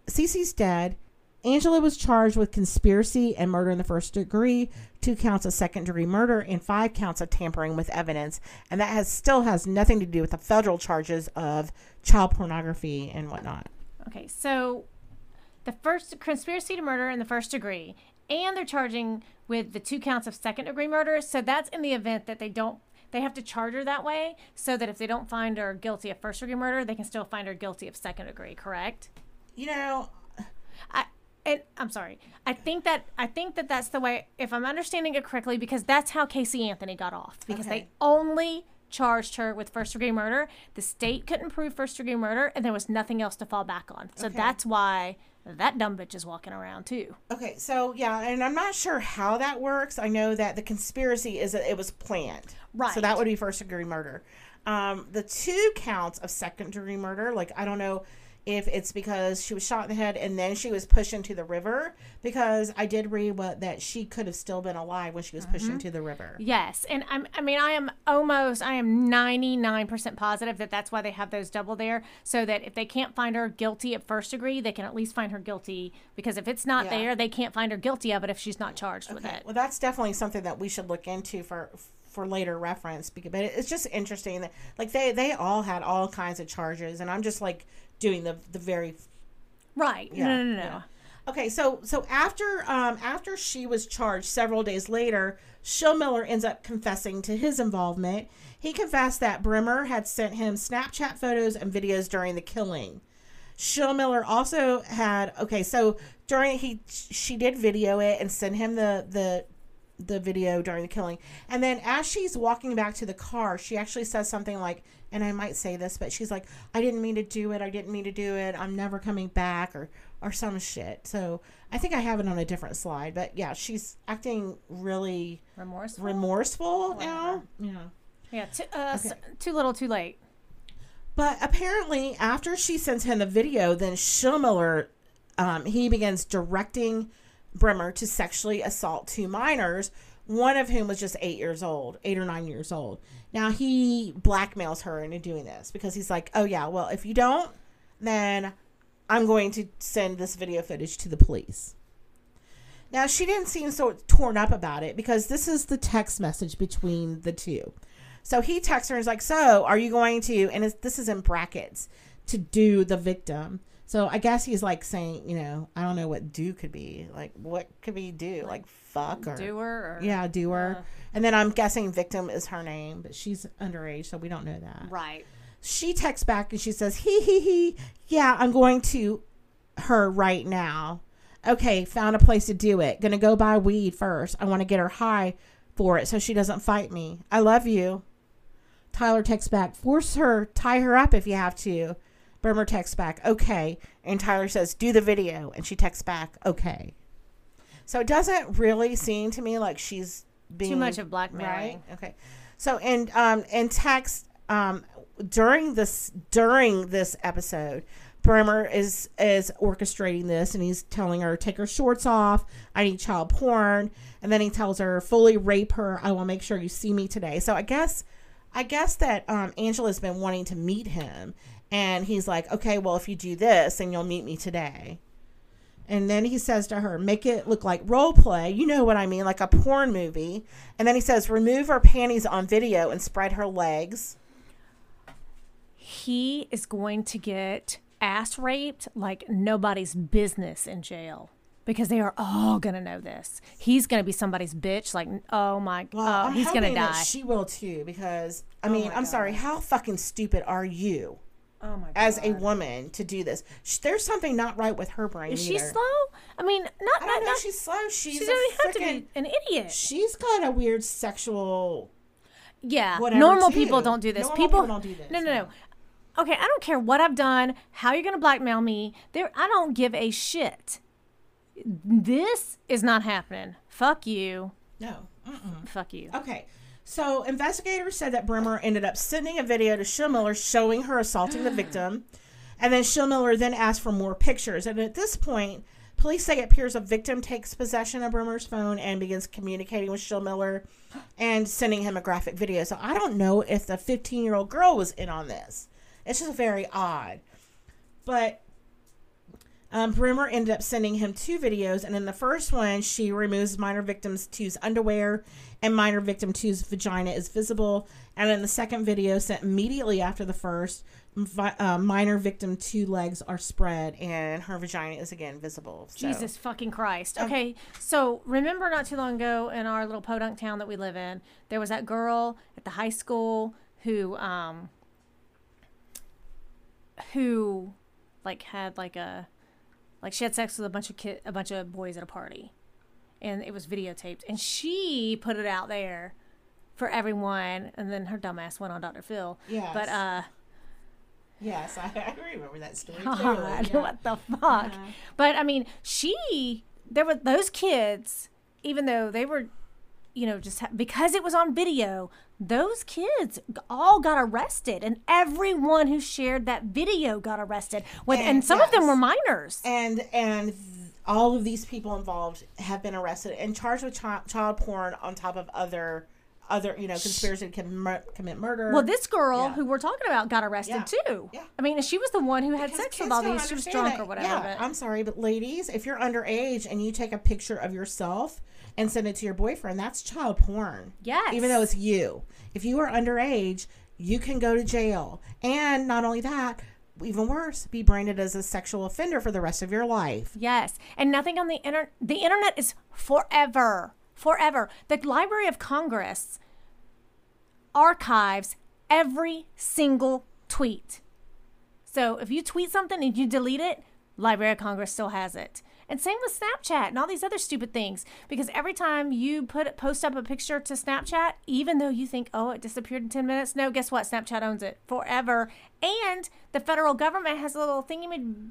CeeCee's dead. Angela was charged with conspiracy and murder in the first degree, two counts of second degree murder, and five counts of tampering with evidence. And that has still has nothing to do with the federal charges of child pornography and whatnot. Okay, so the first conspiracy to murder in the first degree, and they're charging with the two counts of second degree murder. So that's in the event that they don't. They have to charge her that way so that if they don't find her guilty of first degree murder, they can still find her guilty of second degree, correct? You know, I and I'm sorry. I think that I think that that's the way if I'm understanding it correctly because that's how Casey Anthony got off because Okay. they only charged her with first degree murder. The state couldn't prove first degree murder and there was nothing else to fall back on. So Okay. that's why that dumb bitch is walking around too. Okay, so yeah, and I'm not sure how that works. I know that the conspiracy is that it was planned. Right. So that would be first degree murder. Um, the two counts of second degree murder, like I don't know if it's because she was shot in the head and then she was pushed into the river, because I did read what that she could have still been alive when she was pushed mm-hmm. into the river. Yes, and I'm I mean I am almost I am 99% positive that that's why they have those double there so that if they can't find her guilty at first degree, they can at least find her guilty because if it's not Yeah. there, they can't find her guilty of it if she's not charged with Okay, it. Well, that's definitely something that we should look into for for later reference. Because, but it's just interesting that like they they all had all kinds of charges, and I'm just like doing the the very Right. Yeah, no, no, no, yeah. Okay, so so after um after she was charged several days later, Schilmiller ends up confessing to his involvement. He confessed that Brehmer had sent him Snapchat photos and videos during the killing. Schilmiller also had okay, so during he she did video it and send him the the the video during the killing. And then as she's walking back to the car, she actually says something like, and I might say this, but she's like, I didn't mean to do it. I didn't mean to do it. I'm never coming back or or some shit. So I think I have it on a different slide. But yeah, she's acting really Remorseful. remorseful now. Yeah. yeah. Too, uh, Okay. too little, too late. But apparently, after she sends him the video, then Schilmiller, um, he begins directing Brehmer to sexually assault two minors, one of whom was just eight years old, eight or nine years old. Now he blackmails her into doing this because he's like, "Oh yeah, well if you don't, then I'm going to send this video footage to the police. Now, she didn't seem so torn up about it because this is the text message between the two. So he texts her and is like, So, are you going to, and this is in brackets, to do the victim? So I guess he's like saying, you know, I don't know what do could be. Like, what could be do? Like, fuck or. Doer or Yeah, doer. Uh. and then I'm guessing victim is her name, but she's underage, so we don't know that right. she texts back and she says, "He he he, yeah, I'm going to her right now. Okay, found a place to do it. Gonna go buy weed first. I want to get her high for it so she doesn't fight me. I love you." Tyler texts back, "Force her, tie her up if you have to." Brehmer texts back, "Okay," and Tyler says, "Do the video," and she texts back, "Okay." So it doesn't really seem to me like she's being Too much of blackmailing. Right. Okay. So and um and text um during this during this episode, Brehmer is is orchestrating this and he's telling her take her shorts off. I need child porn, and then he tells her fully rape her. I will make sure you see me today. So I guess I guess that um Angela's been wanting to meet him, and he's like, okay, well if you do this, then you'll meet me today. And then he says to her, make it look like role play. You know what I mean, like a porn movie. And then he says, remove her panties on video and spread her legs. He is going to get ass raped like nobody's business in jail because they are all gonna know this. He's gonna be somebody's bitch. Like, oh my, Well, oh, he's gonna die. She will too, because I Oh mean, I'm sorry, how fucking stupid are you oh my, as a woman to do this? Sh- There's something not right with her brain. is she either. slow? I mean, not I not, don't know. not She's slow. She's she doesn't have to frickin- be an idiot. She's got a weird sexual. Yeah, whatever, normal too. people don't do this. Normal people, people don't do this, No, no, no. Okay, I don't care what I've done. How you're gonna blackmail me? There, I don't give a shit. This is not happening. Fuck you. No. Mm-mm. Fuck you. Okay. So investigators said that Brehmer ended up sending a video to Schilmiller showing her assaulting the victim. And then Schilmiller then asked for more pictures. And at this point, police say it appears a victim takes possession of Brehmer's phone and begins communicating with Schilmiller and sending him a graphic video. So I don't know if the 15 year old girl was in on this. It's just very odd. But um, ended up sending him two videos, and in the first one, she removes minor victim two's underwear, and minor victim two's vagina is visible. And in the second video, sent immediately after the first, vi- uh, minor victim two legs are spread, and her vagina is again visible. So- Jesus fucking Christ. Okay, so remember not too long ago in our little podunk town that we live in, there was that girl at the high school who um who like had like a like she had sex with a bunch of kid a bunch of boys at a party. And it was videotaped and she put it out there for everyone and then her dumbass went on Dr. Phil. Yeah, But uh Yes, I, I remember that story. God, yeah. what the fuck? But I mean, she there were those kids, even though they were, you know, just ha- because it was on video, those kids all got arrested, and everyone who shared that video got arrested. With, and, And some of them were minors. and and all of these people involved have been arrested and charged with chi- child porn on top of other other you know conspiracy to com- commit murder. Well, this girl Yeah. who we're talking about got arrested Yeah. too. Yeah. I mean, she was the one who had Because sex with all these. She was drunk it. or whatever. Yeah, but I'm sorry, but ladies, if you're underage and you take a picture of yourself and send it to your boyfriend, that's child porn. Yes. Even though it's you. If you are underage, you can go to jail. And not only that, even worse, be branded as a sexual offender for the rest of your life. Yes, and nothing on the internet. The internet is forever, forever. The Library of Congress archives every single tweet. So if you tweet something and you delete it, Library of Congress still has it. And same with Snapchat and all these other stupid things. Because every time you put post up a picture to Snapchat, even though you think, oh, it disappeared in 10 minutes, no, guess what? Snapchat owns it forever. And the federal government has a little thingy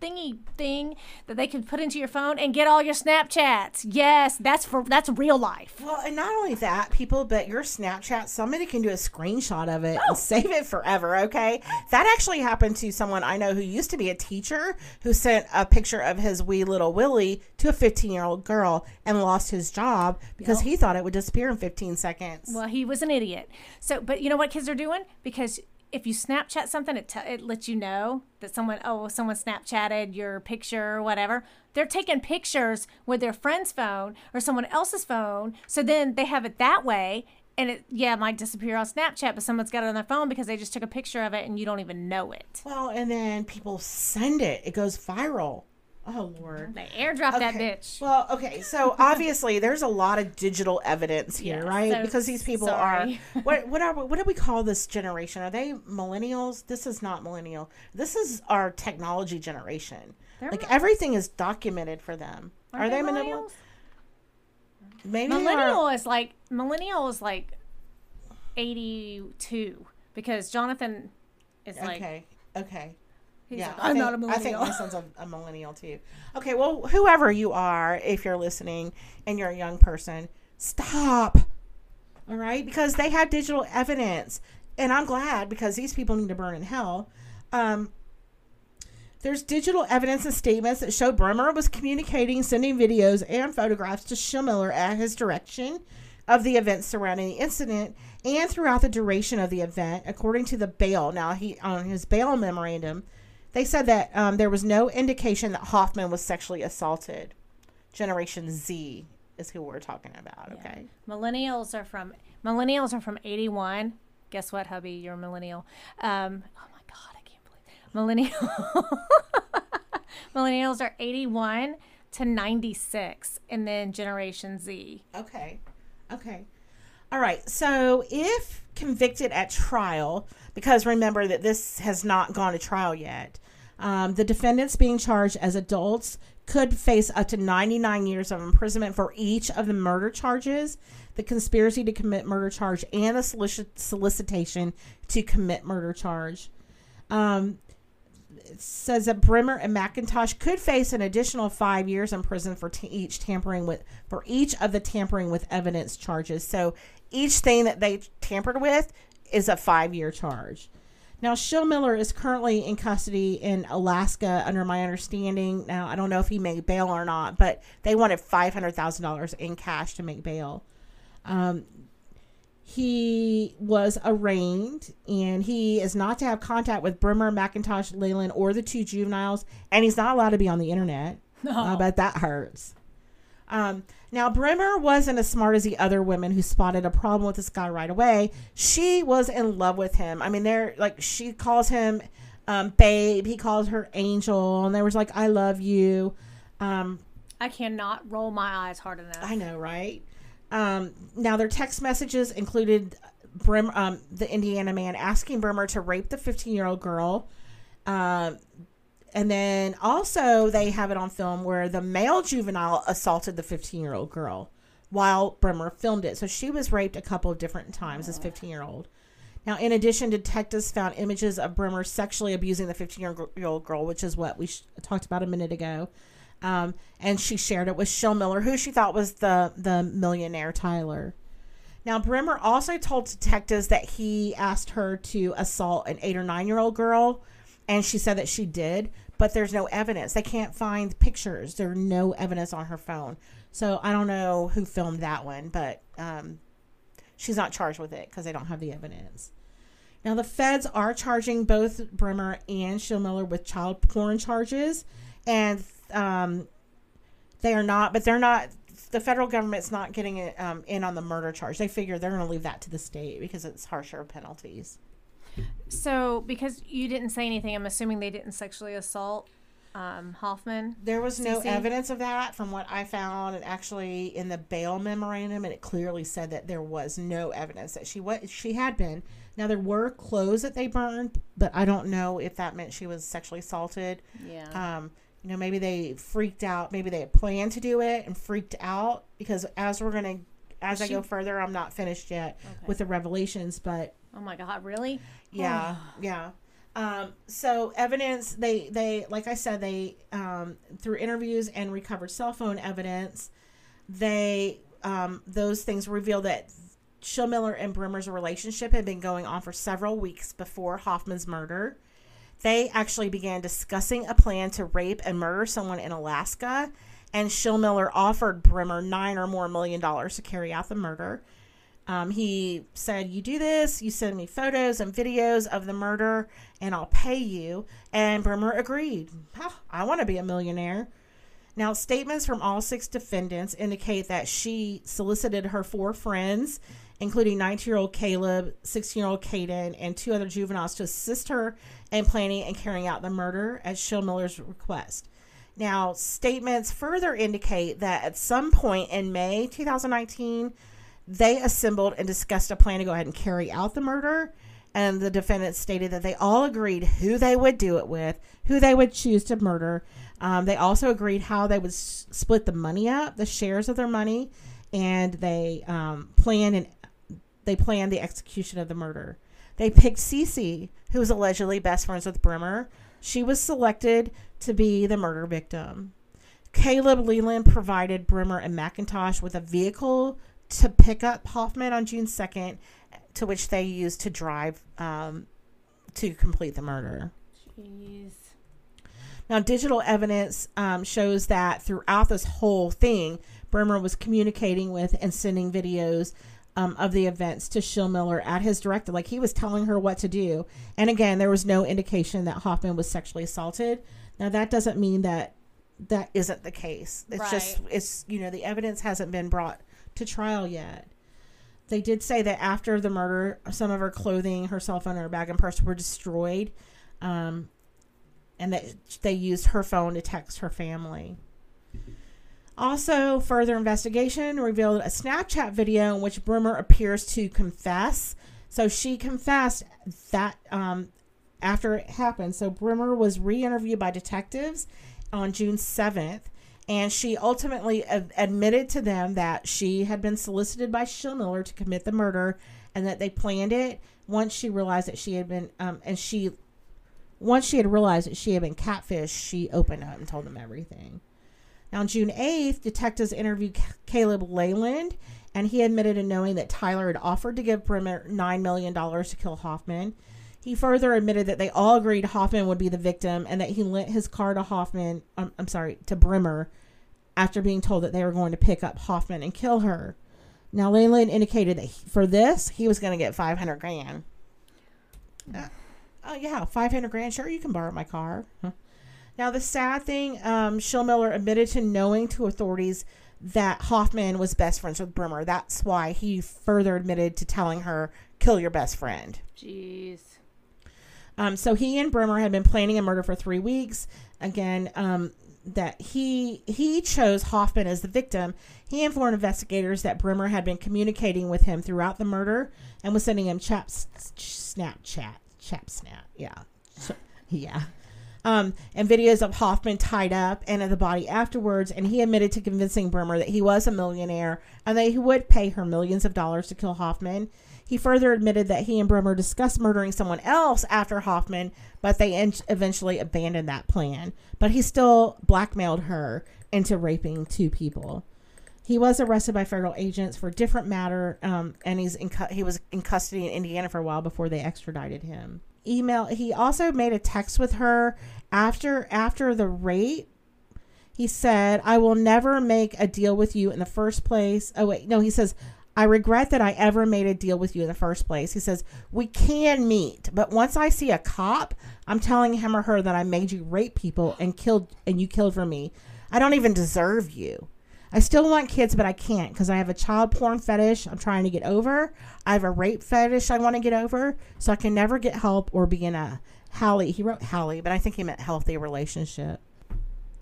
thingy thing that they can put into your phone and get all your Snapchats. Yes, that's for that's real life. Well, and not only that, people, but your Snapchat, somebody can do a screenshot of it and oh. save it forever, okay? That actually happened to someone I know who used to be a teacher who sent a picture of his wee little Willie to a 15 year old girl and lost his job because he thought it would disappear in 15 seconds. Well, he was an idiot. So, but you know what kids are doing? Because if you Snapchat something, it, t- it lets you know that someone, oh, someone Snapchatted your picture or whatever. They're taking pictures with their friend's phone or someone else's phone. So then they have it that way. And it, yeah, it might disappear on Snapchat, but someone's got it on their phone because they just took a picture of it and you don't even know it. Well, and then people send it. It goes viral. Oh Lord. They airdrop that bitch. Well, okay, so obviously there's a lot of digital evidence here, Yeah, right? so because these people sorry. are what what are what do we call this generation? Are they millennials? This is not millennial. This is our technology generation. They're like everything is documented for them. Aren't are they, millennials? millennials? Maybe they are- Millennial is like millennial is like eighty two because Jonathan is like Okay. Okay. He's yeah, like, I'm think, not a I think millennial. my son's a, a millennial too. Okay, well, whoever you are, if you're listening and you're a young person, stop. All right, because they have digital evidence, and I'm glad because these people need to burn in hell. Um, there's digital evidence and statements that show Brehmer was communicating, sending videos and photographs to Schmiller at his direction of the events surrounding the incident and throughout the duration of the event, according to the bail. Now, he on his bail memorandum, they said that um, there was no indication that Hoffman was sexually assaulted. Generation Z is who we're talking about. Okay. millennials are from millennials are from eighty one. Guess what, hubby? You're a millennial. Um, oh my god, I can't believe millennial. millennials are eighty one to ninety six, and then Generation Z. Okay. Okay. All right. So if convicted at trial, because remember that this has not gone to trial yet, um, the defendants being charged as adults could face up to 99 years of imprisonment for each of the murder charges, the conspiracy to commit murder charge, and the solici- solicitation to commit murder charge. Um, says that Brehmer and McIntosh could face an additional five years in prison for t- each tampering with for each of the tampering with evidence charges. So each thing that they tampered with is a five year charge. Now, Schilmiller is currently in custody in Alaska, under my understanding. Now, I don't know if he made bail or not, but they wanted five hundred thousand dollars in cash to make bail. Um, he was arraigned and he is not to have contact with Brehmer, McIntosh, Leyland, or the two juveniles, and he's not allowed to be on the internet. I bet that hurts. Um, now, Brehmer wasn't as smart as the other women who spotted a problem with this guy right away. She was in love with him. I mean, they're like, she calls him um, babe, he calls her angel, and there was like, I love you. Um, I cannot roll my eyes hard enough. I know, right? Um, now, their text messages included Brim, um, the Indiana man asking Brehmer to rape the 15 year old girl. Um, and then also, they have it on film where the male juvenile assaulted the 15 year old girl while Brehmer filmed it. So she was raped a couple of different times as 15 year old. Now, in addition, detectives found images of Brehmer sexually abusing the 15 year old girl, which is what we sh- talked about a minute ago. Um, and she shared it with Schilmiller, who she thought was the, the millionaire Tyler. Now, Brehmer also told detectives that he asked her to assault an eight or nine year old girl, and she said that she did, but there's no evidence. They can't find pictures. There's no evidence on her phone. So I don't know who filmed that one, but um, she's not charged with it because they don't have the evidence. Now, the feds are charging both Brehmer and Schilmiller with child porn charges, and um, they are not, but they're not. The federal government's not getting it um, in on the murder charge. They figure they're going to leave that to the state because it's harsher penalties. So, because you didn't say anything, I'm assuming they didn't sexually assault um, Hoffman. There was no CeeCee? evidence of that from what I found, and actually in the bail memorandum, and it clearly said that there was no evidence that she was she had been. Now there were clothes that they burned, but I don't know if that meant she was sexually assaulted. Yeah. Um, you know, maybe they freaked out. Maybe they had planned to do it and freaked out because as we're gonna, as I go further, I'm not finished yet Okay. with the revelations, but oh my God, really? yeah, yeah. Um, so evidence they they like I said they um, through interviews and recovered cell phone evidence, they um, those things reveal that Schilmiller and Brehmer's relationship had been going on for several weeks before Hoffman's murder. They actually began discussing a plan to rape and murder someone in Alaska, and Schilmiller offered Brehmer nine or more million dollars to carry out the murder. Um, he said, You do this, you send me photos and videos of the murder, and I'll pay you. And Brehmer agreed. I want to be a millionaire. Now, statements from all six defendants indicate that she solicited her four friends, including 19 year old Caleb, 16 year old Kayden, and two other juveniles, to assist her in planning and carrying out the murder at Schilmiller's request. Now, statements further indicate that at some point in May 2019, they assembled and discussed a plan to go ahead and carry out the murder. And the defendants stated that they all agreed who they would do it with, who they would choose to murder. Um, they also agreed how they would s- split the money up, the shares of their money, and they um, planned and they planned the execution of the murder. They picked CeeCee, who was allegedly best friends with Brehmer. She was selected to be the murder victim. Caleb Leyland provided Brehmer and McIntosh with a vehicle to pick up Hoffman on June 2nd, to which they used to drive um, to complete the murder. Jeez. Now, digital evidence um, shows that throughout this whole thing, Brehmer was communicating with and sending videos um, of the events to Schilmiller at his directive. Like he was telling her what to do. And again, there was no indication that Hoffman was sexually assaulted. Now, that doesn't mean that that isn't the case. It's Right. just, it's, you know, the evidence hasn't been brought to trial yet. They did say that after the murder, some of her clothing, her cell phone, her bag and purse were destroyed. Um, and that they used her phone to text her family. Also, further investigation revealed a Snapchat video in which Brehmer appears to confess. So she confessed that um, after it happened. So Brehmer was re-interviewed by detectives on June 7th, and she ultimately ad- admitted to them that she had been solicited by Schilmiller to commit the murder, and that they planned it. Once she realized that she had been, um, and she once she had realized that she had been catfished, she opened up and told them everything. Now, on June 8th, detectives interviewed Caleb Leyland, and he admitted to knowing that Tyler had offered to give Brehmer $9 million to kill Hoffman. He further admitted that they all agreed Hoffman would be the victim and that he lent his car to Hoffman, um, I'm sorry, to Brehmer after being told that they were going to pick up Hoffman and kill her. Now, Leyland indicated that he- for this, he was going to get 500 grand. Uh, oh, yeah, 500 grand. Sure, you can borrow my car. Huh. Now, the sad thing, um, Schilmiller admitted to knowing to authorities that Hoffman was best friends with Brehmer. That's why he further admitted to telling her, kill your best friend. Jeez. Um, so he and Brehmer had been planning a murder for three weeks. Again, um, that he he chose Hoffman as the victim. He informed investigators that Brehmer had been communicating with him throughout the murder and was sending him chap Snapchat, chap snap, yeah, yeah, um, and videos of Hoffman tied up and of the body afterwards. And he admitted to convincing Brehmer that he was a millionaire and that he would pay her millions of dollars to kill Hoffman. He further admitted that he and Brehmer discussed murdering someone else after Hoffman, but they en- eventually abandoned that plan. But he still blackmailed her into raping two people. He was arrested by federal agents for a different matter, um, and he's in cu- he was in custody in Indiana for a while before they extradited him. Email. He also made a text with her after after the rape. He said, "I will never make a deal with you in the first place." Oh wait, no. He says, "I regret that I ever made a deal with you in the first place." He says, "We can meet, but once I see a cop, I'm telling him or her that I made you rape people and killed and you killed for me. I don't even deserve you." I still want kids, but I can't because I have a child porn fetish I'm trying to get over. I have a rape fetish I want to get over, so I can never get help or be in a Hallie. He wrote Hallie, but I think he meant healthy relationship.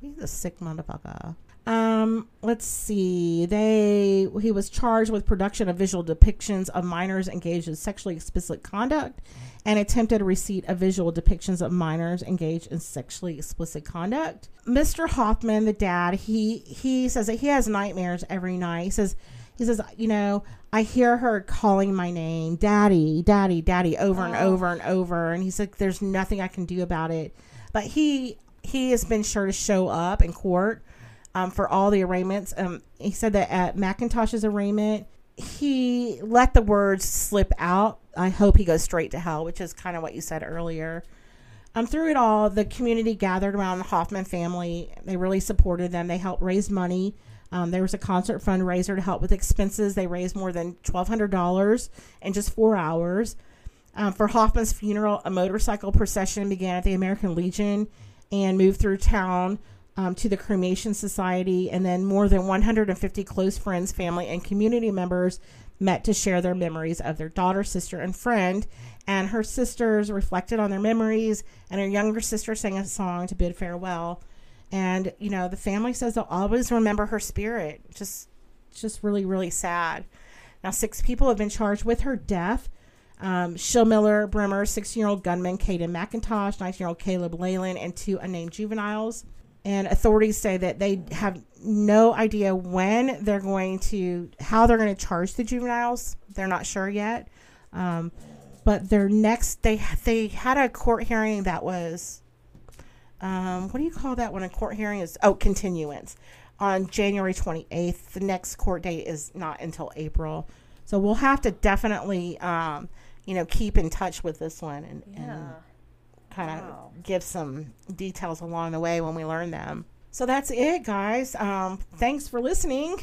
He's a sick motherfucker. Um, let's see. They he was charged with production of visual depictions of minors engaged in sexually explicit conduct and attempted receipt of visual depictions of minors engaged in sexually explicit conduct. Mr. Hoffman, the dad, he he says that he has nightmares every night. He says he says, you know, I hear her calling my name, daddy, daddy, daddy, over and Oh. over and over. And he's like, there's nothing I can do about it. But he he has been sure to show up in court um, for all the arraignments. Um, he said that at McIntosh's arraignment, he let the words slip out. I hope he goes straight to hell, which is kind of what you said earlier. Um, through it all, the community gathered around the Hoffman family. They really supported them. They helped raise money Um, there was a concert fundraiser to help with expenses. They raised more than $1,200 in just four hours. Um, for Hoffman's funeral, a motorcycle procession began at the American Legion and moved through town um, to the Cremation Society. And then more than 150 close friends, family, and community members met to share their memories of their daughter, sister, and friend. And her sisters reflected on their memories, and her younger sister sang a song to bid farewell. And you know, the family says they'll always remember her spirit. Just, just really, really sad. Now, six people have been charged with her death. Um, Miller, Brehmer, 16 year old gunman Kayden McIntosh, 19 year old Caleb Leyland, and two unnamed juveniles. And authorities say that they have no idea when they're going to, how they're going to charge the juveniles. They're not sure yet. Um, but their next, they they had a court hearing that was, um, what do you call that when a court hearing is? Oh, continuance on January 28th. The next court date is not until April. So we'll have to definitely, um, you know, keep in touch with this one and, Yeah. and kind of Wow. give some details along the way when we learn them. So that's it, guys. Um, thanks for listening.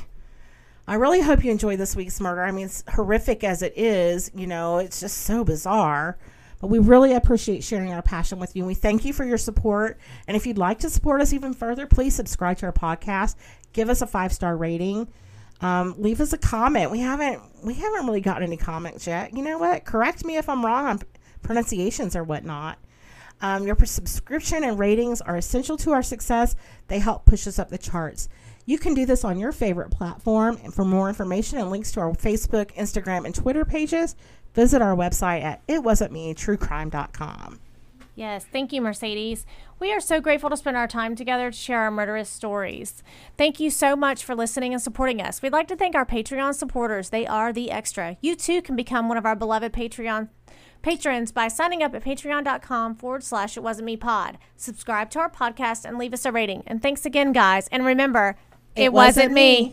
I really hope you enjoyed this week's murder. I mean, it's horrific as it is, you know, it's just so bizarre. But we really appreciate sharing our passion with you. And we thank you for your support. And if you'd like to support us even further, please subscribe to our podcast. Give us a five star rating. Um, leave us a comment. We haven't we haven't really gotten any comments yet. You know what? Correct me if I'm wrong on pronunciations or whatnot. Um, your subscription and ratings are essential to our success. They help push us up the charts. You can do this on your favorite platform. And for more information and links to our Facebook, Instagram, and Twitter pages, visit our website at itwasn'tme.truecrime.com. Yes, thank you, Mercedes. We are so grateful to spend our time together to share our murderous stories. Thank you so much for listening and supporting us. We'd like to thank our Patreon supporters. They are the extra. You too can become one of our beloved Patreon patrons by signing up at patreon.com forward slash it wasn't me pod. Subscribe to our podcast and leave us a rating. And thanks again, guys. And remember, it, wasn't, me.